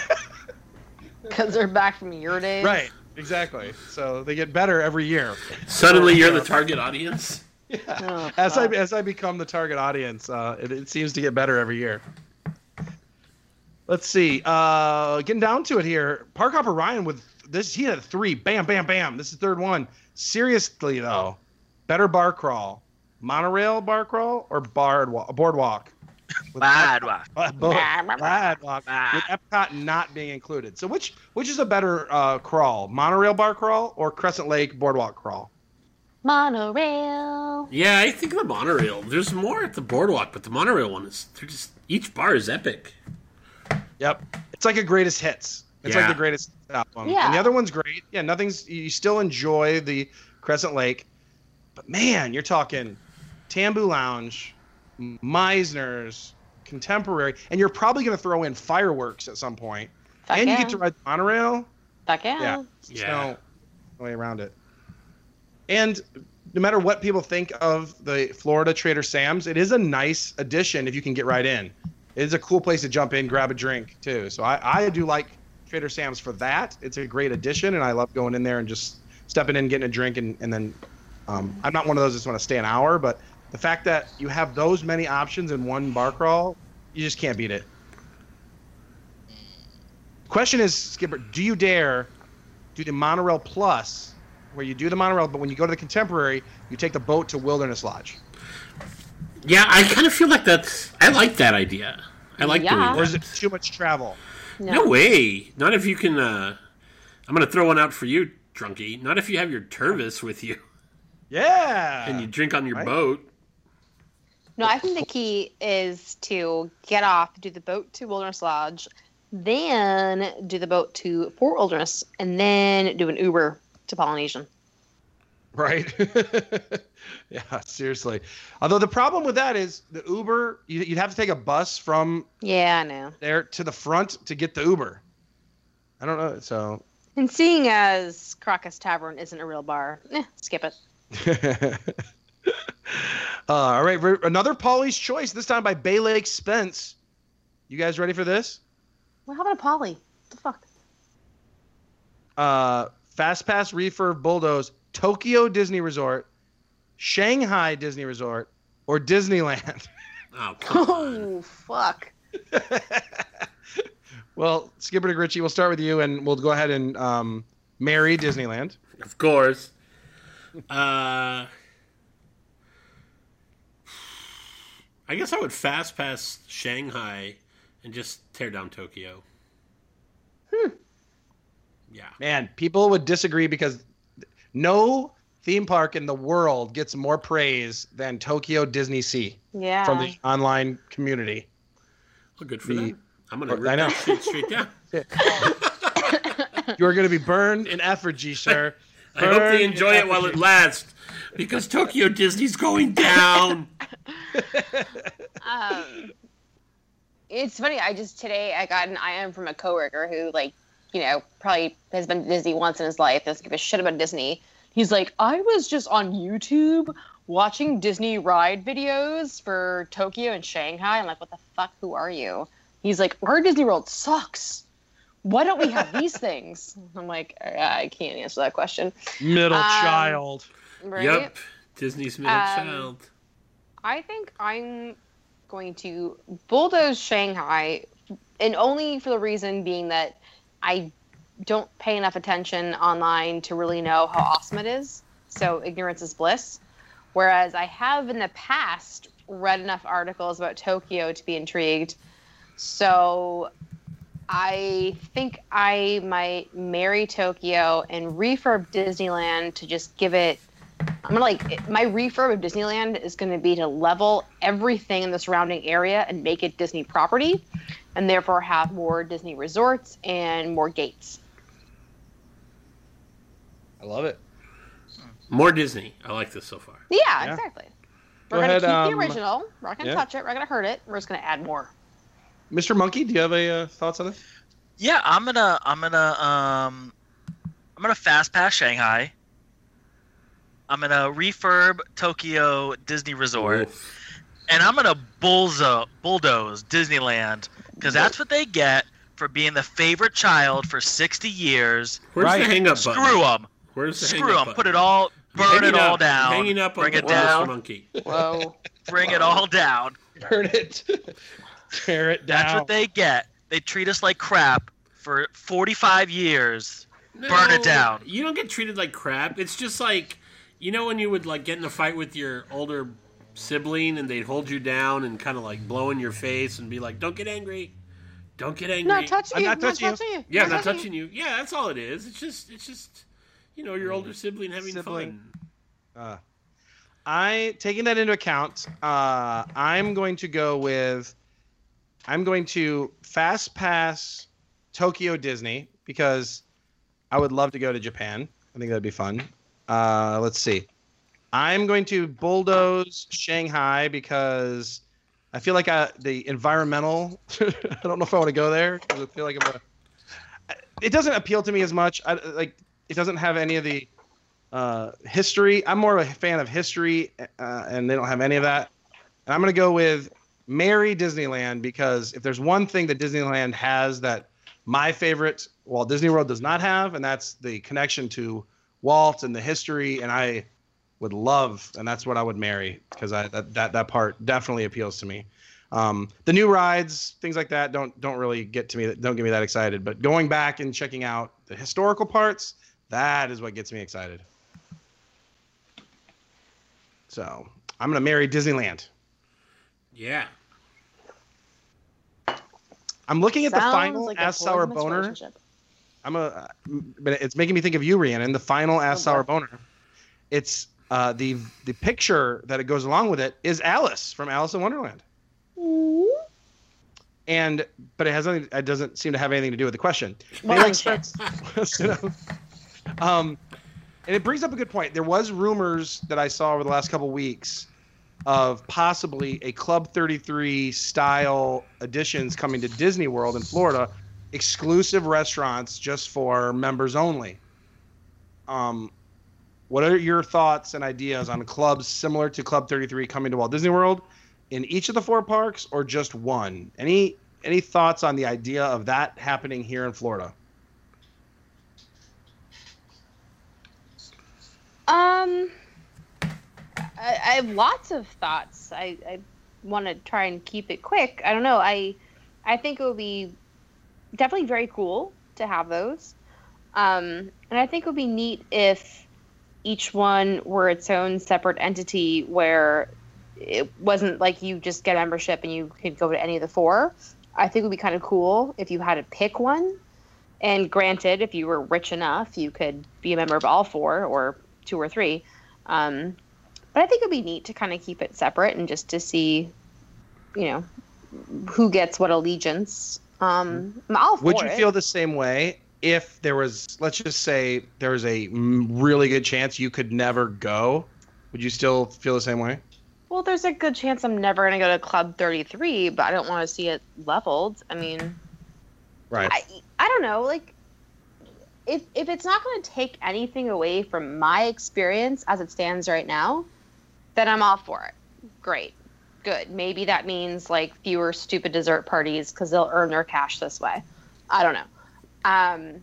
Because they're back from your days.
right. Exactly. So they get better every year.
Suddenly, you're the target audience.
Oh,
As I as I become the target audience, uh, it, it seems to get better every year. Let's see. Uh, getting down to it here. Park Hopper Ryan with this. He had a three. Bam, bam, bam. This is the third one. Seriously though, better bar crawl, monorail bar crawl, or bard wa- boardwalk. With
Bad one.
uh, both. Boardwalk, with Epcot not being included. So which which is a better uh, crawl, monorail bar crawl or Crescent Lake boardwalk crawl?
Monorail.
Yeah, I think the monorail. There's more at the boardwalk, but the monorail one is. They're just each bar is epic.
Yep. It's like a greatest hits. It's
Yeah.
like the greatest album.
Yeah.
And the other one's great. Yeah, nothing's you still enjoy the Crescent Lake. But man, you're talking Tambu Lounge, Mizner's, Contemporary, and you're probably gonna throw in fireworks at some point.
Fuck
and
yeah.
you get to ride the monorail.
Fuck yeah.
Yeah. There's
Yeah.
no way around it. And no matter what people think of the Florida Trader Sam's, it is a nice addition if you can get right in. It is a cool place to jump in, grab a drink too. So I, I do like Trader Sam's for that. It's a great addition, and I love going in there and just stepping in, getting a drink, and, and then um, I'm not one of those that's want to stay an hour, but the fact that you have those many options in one bar crawl, you just can't beat it. Question is, Skipper, do you dare do the monorail plus, where you do the monorail, but when you go to the contemporary, you take the boat to Wilderness Lodge?
Yeah, I kind of feel like that's. I like that idea. I like
Yeah.
doing
Or
that.
is it too much travel?
No way. Not if you can. uh I'm gonna throw one out for you, Drunky. Not if you have your Tervis with you
Yeah.
and you drink on your
Right.
boat.
No, I think the key is to get off, do the boat to Wilderness Lodge, then do the boat to Fort Wilderness, and then do an Uber to Polynesian.
Right. yeah, seriously. Although the problem with that is the Uber, you, you'd have to take a bus from
Yeah, I know.
there to the front to get the Uber. I don't know. So,
And seeing as Crockett's Tavern isn't a real bar, eh, skip it.
uh, all right. Another Polly's Choice, this time by Bay Lake Spence. You guys ready for this?
What happened to Polly? What the fuck?
uh, Fast Pass Refurb Bulldoze, Tokyo Disney Resort, Shanghai Disney Resort, or Disneyland.
Oh, come on.
Oh, fuck.
well, Skipper Dick Ritchie, we'll start with you, and we'll go ahead and um, marry Disneyland.
Of course. Uh, I I guess I would fast pass Shanghai and just tear down Tokyo.
Hmm.
Yeah.
Man, people would disagree because no theme park in the world gets more praise than Tokyo Disney Sea
Yeah.
from the online community.
Well, good for
The-
them. I'm gonna
I know.
that shit straight down.
You are going to be burned in effigy, sir.
I hope they enjoy it while it lasts, because Tokyo Disney's going down.
um, it's funny. I just today I got an IM from a coworker who like you know probably has been to Disney once in his life. Doesn't give a shit about Disney. He's like, I was just on YouTube watching Disney ride videos for Tokyo and Shanghai. I'm like, what the fuck? Who are you? He's like, our Disney World sucks. Why don't we have these things? I'm like, I can't answer that question.
Middle
Um,
child.
Right?
Yep. Disney's middle
Um,
child.
I think I'm going to bulldoze Shanghai, and only for the reason being that I don't pay enough attention online to really know how awesome it is. So ignorance is bliss. Whereas I have in the past read enough articles about Tokyo to be intrigued. So I think I might marry Tokyo and refurb Disneyland to just give it I'm gonna like my refurb of Disneyland is gonna be to level everything in the surrounding area and make it Disney property, and therefore have more Disney resorts and more gates.
I love it.
More Disney. I like this so far.
Yeah,
Yeah.
exactly. We're gonna
ahead,
keep
um,
the original. We're not gonna
yeah.
touch it. We're not gonna hurt it. We're just gonna add more.
Mr. Monkey, do you have a uh, thoughts on this?
Yeah, I'm gonna I'm gonna um I'm gonna fast pass Shanghai. I'm gonna refurb Tokyo Disney Resort,
Oof.
and I'm gonna bullzo bulldoze Disneyland because that's what they get for being the favorite child for 60 years.
Where's
Right.
the hang up button?
Screw them.
Where's the
Screw
hang up
them. Put it all, burn
Hanging
it all
up-
down.
Hanging up
bring
on
it
the
down.
monkey.
Whoa.
Bring it all down.
Burn it. Tear it down.
That's what they get. They treat us like crap for 45 years. Burn it down.
You don't get treated like crap. It's just like you know when you would like get in a fight with your older sibling and they'd hold you down and kind of like blow in your face and be like, "Don't get angry, don't get angry."
Not touching
I'm
you.
not touching you.
you.
yeah, not touching you. Yeah, that's all it is. It's just, it's just, you know, your older sibling having
Sibling.
fun.
Uh, I taking that into account, uh, I'm going to go with I'm going to fast pass Tokyo Disney because I would love to go to Japan. I think that'd be fun. Uh, let's see. I'm going to bulldoze Shanghai because I feel like I, the environmental. I don't know if I want to go there I feel like I'm. A, it doesn't appeal to me as much. I, like it doesn't have any of the uh, history. I'm more of a fan of history, uh, and they don't have any of that. And I'm going to go with Mary Disneyland because if there's one thing that Disneyland has that my favorite Walt Disney World does not have, and that's the connection to Walt and the history, and I would love, and that's what I would marry because that, that that part definitely appeals to me. Um, the new rides, things like that, don't don't really get to me. Don't get me that excited. But going back and checking out the historical parts, that is what gets me excited. So I'm gonna marry Disneyland.
Yeah.
I'm looking at the final
like
Ass Sour Boner. I'm a, but it's making me think of you, Rhiannon. The final Ass
Oh,
Sour
boy.
Boner. It's uh, the the picture that it goes along with it is Alice from Alice in Wonderland. And but it has nothing. It doesn't seem to have anything to do with the question. They, like,
Bullshit.
spent- you know, um, and it brings up a good point. There was rumors that I saw over the last couple weeks of possibly a Club 33 style additions coming to Disney World in Florida, exclusive restaurants just for members only. Um, what are your thoughts and ideas on clubs similar to Club 33 coming to Walt Disney World in each of the four parks or just one? Any any thoughts on the idea of that happening here in Florida?
Um, I have lots of thoughts. I, I want to try and keep it quick. I don't know. I I think it would be definitely very cool to have those. Um, and I think it would be neat if each one were its own separate entity where it wasn't like you just get membership and you could go to any of the four. I think it would be kind of cool if you had to pick one. And granted, if you were rich enough, you could be a member of all four or two or three. Um, but I think it'd be neat to kind of keep it separate and just to see, you know, who gets what allegiance. Um, I'm all for
Would you
it.
feel the same way if there was, let's just say, there was a really good chance you could never go? Would you still feel the same way?
Well, there's a good chance I'm never going to go to Club 33, but I don't want to see it leveled. I mean,
Right.
I, I don't know. Like, if, if it's not going to take anything away from my experience as it stands right now, then I'm all for it. Great. Good. Maybe that means like fewer stupid dessert parties because they'll earn their cash this way. I don't know. Um,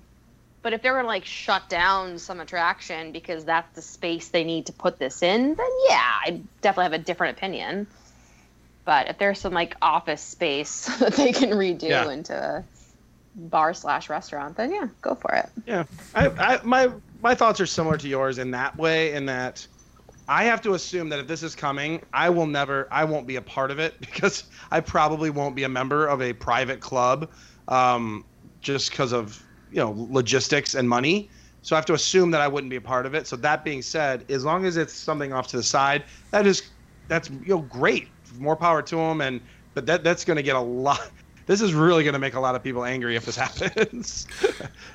but if they're going to like shut down some attraction because that's the space they need to put this in, then yeah, I definitely have a different opinion. But if there's some like office space that they can redo
Yeah.
into a bar slash restaurant, then yeah, go for it.
Yeah, I, I, my my thoughts are similar to yours in that way. In that, I have to assume that if this is coming, I will never, I won't be a part of it because I probably won't be a member of a private club, um, just because of you know logistics and money. So I have to assume that I wouldn't be a part of it. So that being said, as long as it's something off to the side, that is that's you know great. More power to them. And but that that's going to get a lot. This is really going to make a lot of people angry if this happens.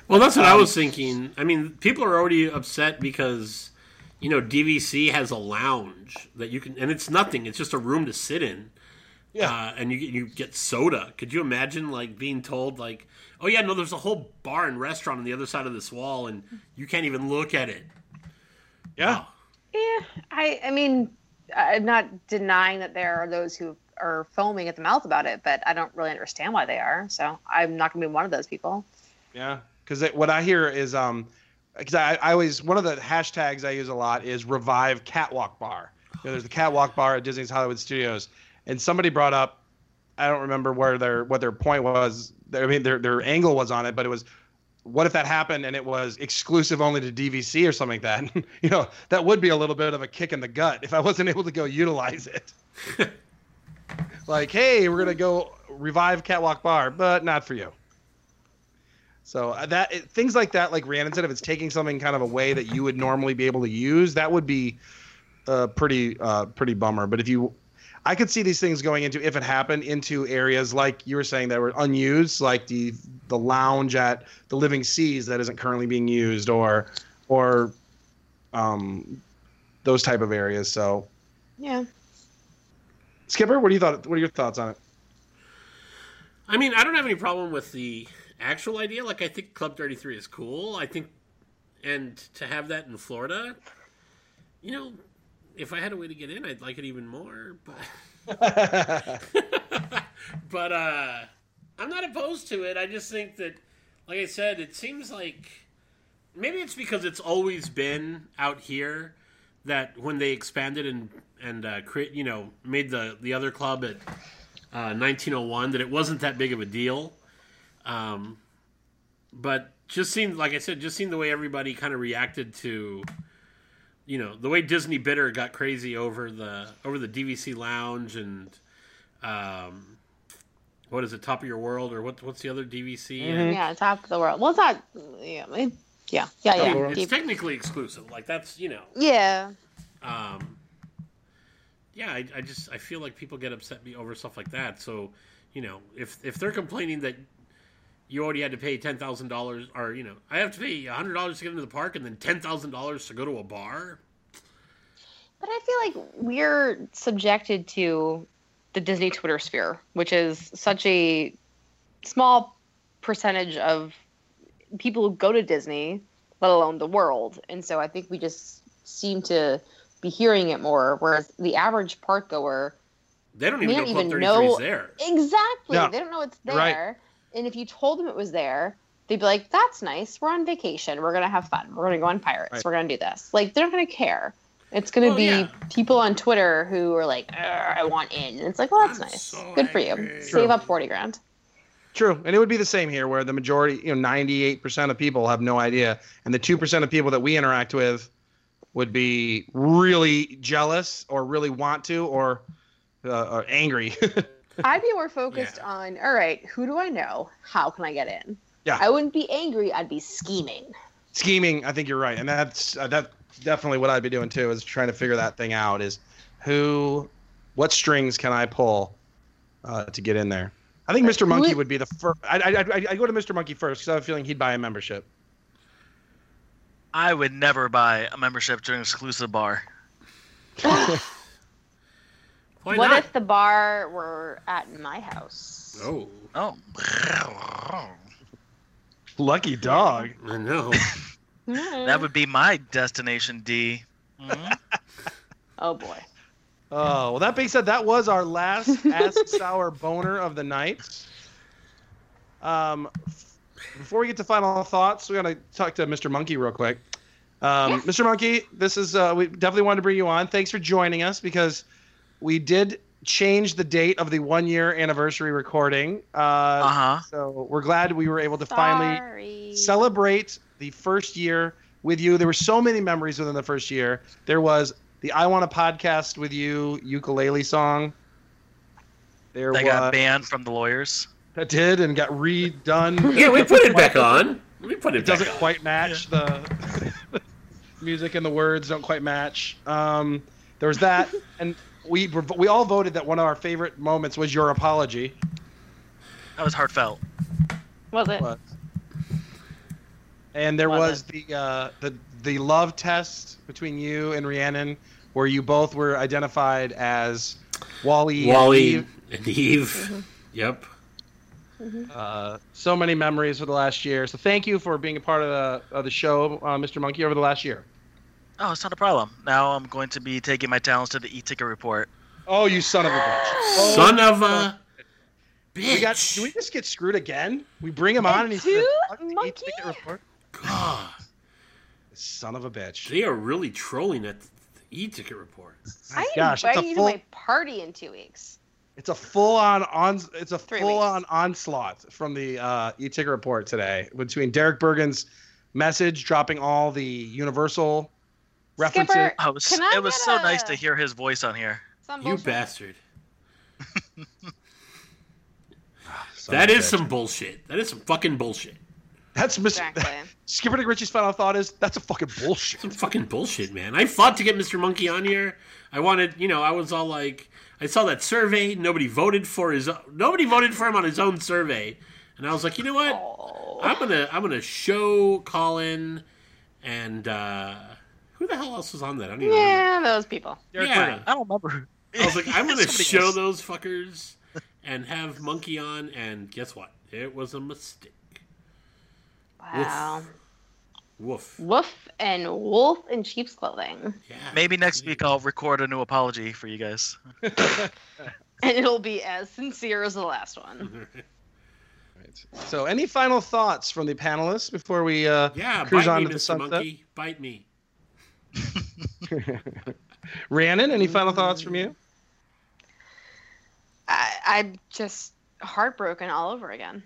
Well, that's what I
Um,
was thinking. I mean, people are already upset because you know DVC has a lounge that you can, and it's nothing. It's just a room to sit in.
Yeah.
Uh, and you get you get soda. Could you imagine like being told like, oh yeah, no, there's a whole bar and restaurant on the other side of this wall, and you can't even look at it.
yeah.
Yeah, I I mean, I'm not denying that there are those who are foaming at the mouth about it, but I don't really understand why they are. So I'm not going to be one of those people.
Yeah, because what I hear is um, because I, I always one of the hashtags I use a lot is revive catwalk bar. You know, there's the catwalk bar at Disney's Hollywood Studios, and somebody brought up, I don't remember where their what their point was. I mean, their their angle was on it, but it was. What if that happened and it was exclusive only to DVC or something like that? you know, that would be a little bit of a kick in the gut if I wasn't able to go utilize it. like, hey, we're gonna go revive Catwalk Bar, but not for you. So uh, that it, things like that, like Rhiannon said, if it's taking something kind of away that you would normally be able to use, that would be uh, pretty uh, pretty bummer. But if you, I could see these things going into if it happened into areas like you were saying that were unused, like the the lounge at the Living Seas that isn't currently being used, or or um, those type of areas. So
Yeah.
Skipper, what do you thought? What are your thoughts on it?
I mean, I don't have any problem with the actual idea. Like, I think Club 33 is cool. I think, and to have that in Florida, you know, if I had a way to get in, I'd like it even more. But, but uh, I'm not opposed to it. I just think that, like I said, it seems like maybe it's because it's always been out here that when they expanded and and uh, create, you know, made the the other club at uh, 1901 that it wasn't that big of a deal. Um, but just seemed, like I said, just seemed the way everybody kind of reacted to, you know, the way Disney Twitter got crazy over the over the DVC Lounge and, um, what is it, Top of Your World or what? What's the other DVC?
Yeah, top of the world. Well, it's not. Yeah, it, yeah, yeah,
I
yeah.
it's
Deep-
technically exclusive. Like that's you know.
yeah.
um, yeah, I, I just I feel like people get upset me over stuff like that. So, you know, if if they're complaining that you already had to pay ten thousand dollars, or you know, I have to pay hundred dollars to get into the park, and then ten thousand dollars to go to a bar.
But I feel like we're subjected to the Disney Twitter sphere, which is such a small percentage of people who go to Disney, let alone the world. And so I think we just seem to be hearing it more, whereas the average park goer
They don't even
They
know
don't
Club
even
Thirty Three
know-
there.
Exactly.
Yeah.
They don't know it's
You're right.
And if you told them it was there, they'd be like, that's nice. We're on vacation. We're going to have fun. We're going to go on Pirates.
Right.
We're going to do this. Like, they're not going to care. It's going to
Well,
be
yeah.
people on Twitter who are like, I want in. And it's like, well, that's
I'm
nice.
so
Good for you.
angry.
Save up 40 grand.
True, and it would be the same here, where the majority, you know, ninety-eight percent of people have no idea, and the two percent of people that we interact with, would be really jealous or really want to or, uh, or angry.
I'd be more focused on, all right, who do I know? How can I get in?
Yeah.
I wouldn't be angry. I'd be scheming.
Scheming, I think you're right, and that's uh, that's definitely what I'd be doing too. Is trying to figure that thing out. Is who, what strings can I pull uh, to get in there? I think Mr. Monkey
would-
would be the first. I I I I go to Mr. Monkey first because I have a feeling he'd buy a membership.
I would never buy a membership to an exclusive bar.
Why
what
not?
if the bar were at my house?
Oh,
Oh.
Lucky dog.
I know.
That would be my destination D. Mhm.
Oh boy.
Oh well, that being said, that was our last Ask Sour boner of the night. Um, before we get to final thoughts, we gotta talk to Mr. Monkey real quick. Um, Mr. Monkey, this is uh, we definitely wanted to bring you on. Thanks for joining us because we did change the date of the one year anniversary recording. Uh,
Uh-huh.
So we're glad we were able to finally celebrate the first year with you. There were so many memories within the first year. There was the I Want a Podcast with You ukulele song. There
That
was
got banned from the lawyers.
that did and got redone.
yeah, we put it back on. We put it,
It
back
doesn't
on.
quite match the music and the words don't quite match. Um, there was that, and we we all voted that one of our favorite moments was your apology.
That was heartfelt.
Was it?
was. And there
Was
was the uh, the the love test between you and Rhiannon, where you both were identified as Wally. and
Wally
Eve.
and Eve.
Mm-hmm.
Yep.
Uh, so many memories for the last year. So thank you for being a part of the of the show, uh, Mr. Monkey, over the last year.
Oh, it's not a problem. Now I'm going to be taking my talents to the e-ticket report.
Oh, you son of a bitch! Oh,
Son of a bitch.
We got. Do we just get screwed again? We bring him on and he's the e-ticket report.
God,
Son of a bitch.
they are really trolling at the e-ticket report.
I
Gosh, it's a
you
full-
to my party in two weeks.
It's a full on on. It's a
Three
full on onslaught from the uh, e-ticket report today between Derek Bergen's message dropping all the Universal references.
Skipper,
Oh, it was,
Can I
it was
get
so
a-
nice to hear his voice on here.
You bastard.
Son
That
of a
is
bitch.
some bullshit. That is some fucking bullshit.
That's Mr.
Exactly.
Skipper Dick Ritchie's final thought is that's a fucking bullshit.
Some fucking bullshit, man. I fought to get Mr. Monkey on here. I wanted, you know, I was all like, I saw that survey. Nobody voted for his. Nobody voted for him on his own survey, and I was like, you know what?
Oh.
I'm gonna, I'm gonna show Colin, and uh who the hell else was on that? I don't even remember.
Yeah, those people.
Derek
Yeah.
Bergen.
I don't remember.
I was like, I'm gonna show
else.
those fuckers and have Monkey on, and guess what? It was a mistake.
Wow.
Woof.
Woof and wolf in sheep's clothing.
Yeah.
Maybe next week I'll record a new apology for you guys.
And it'll be as sincere as the last one.
So, any final thoughts from the panelists before we uh,
Yeah,
cruise on
me,
to the
Mr.
sunset?
Monkey. Bite me.
Rhiannon, any final thoughts from you?
I, I'm just heartbroken all over again.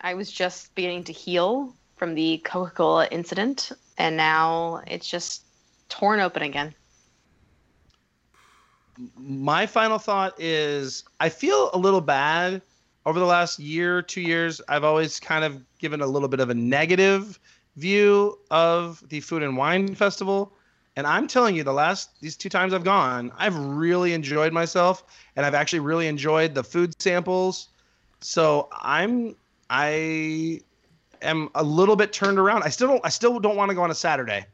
I was just beginning to heal from the Coca Cola incident, and now it's just torn open again.
my final thought is I feel a little bad over the last year, two years. I've always kind of given a little bit of a negative view of the Food and Wine Festival. And I'm telling you, the last these two times I've gone, I've really enjoyed myself, and I've actually really enjoyed the food samples. So I'm I am a little bit turned around. I still don't I still don't want to go on a Saturday,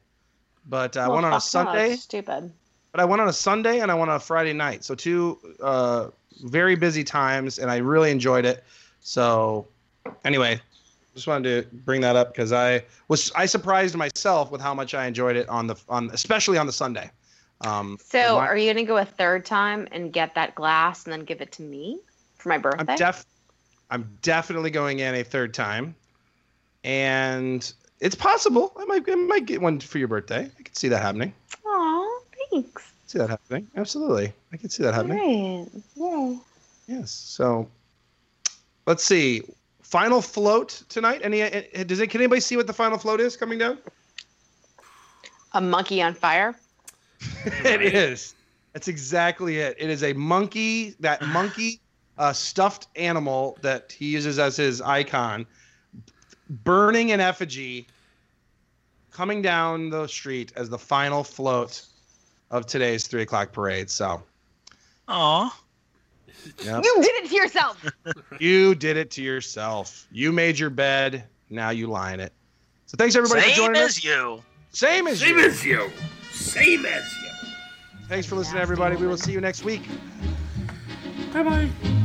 but I
Well,
went on a
fuck no,
Sunday
stupid.
but I went on a Sunday and I went on a Friday night. So two uh, very busy times, and I really enjoyed it. So anyway, just wanted to bring that up because I was I surprised myself with how much I enjoyed it on the on especially on the Sunday. Um,
So,
my-
are you gonna go a third time and get that glass and then give it to me for my birthday?
I'm def I'm definitely going in a third time, and it's possible I might I might get one for your birthday. I could see that happening.
Aw, thanks.
See that happening? Absolutely, I could see that happening.
Great. Yay.
Yes. So let's see. Final float tonight. Any? uh, Does it? Can anybody see what the final float is coming down?
A monkey on fire.
it is. That's exactly it. It is a monkey. That monkey, uh, stuffed animal that he uses as his icon, burning an effigy, coming down the street as the final float of today's three o'clock parade. So,
Aw.
Yep.
You did it to yourself.
you did it to yourself. You made your bed. Now you lie in it. So thanks everybody for
Same
joining
as
us.
you.
Same as
Same
you.
Same as you. Same as you.
Thanks for listening, everybody. We will see you next week.
Bye bye.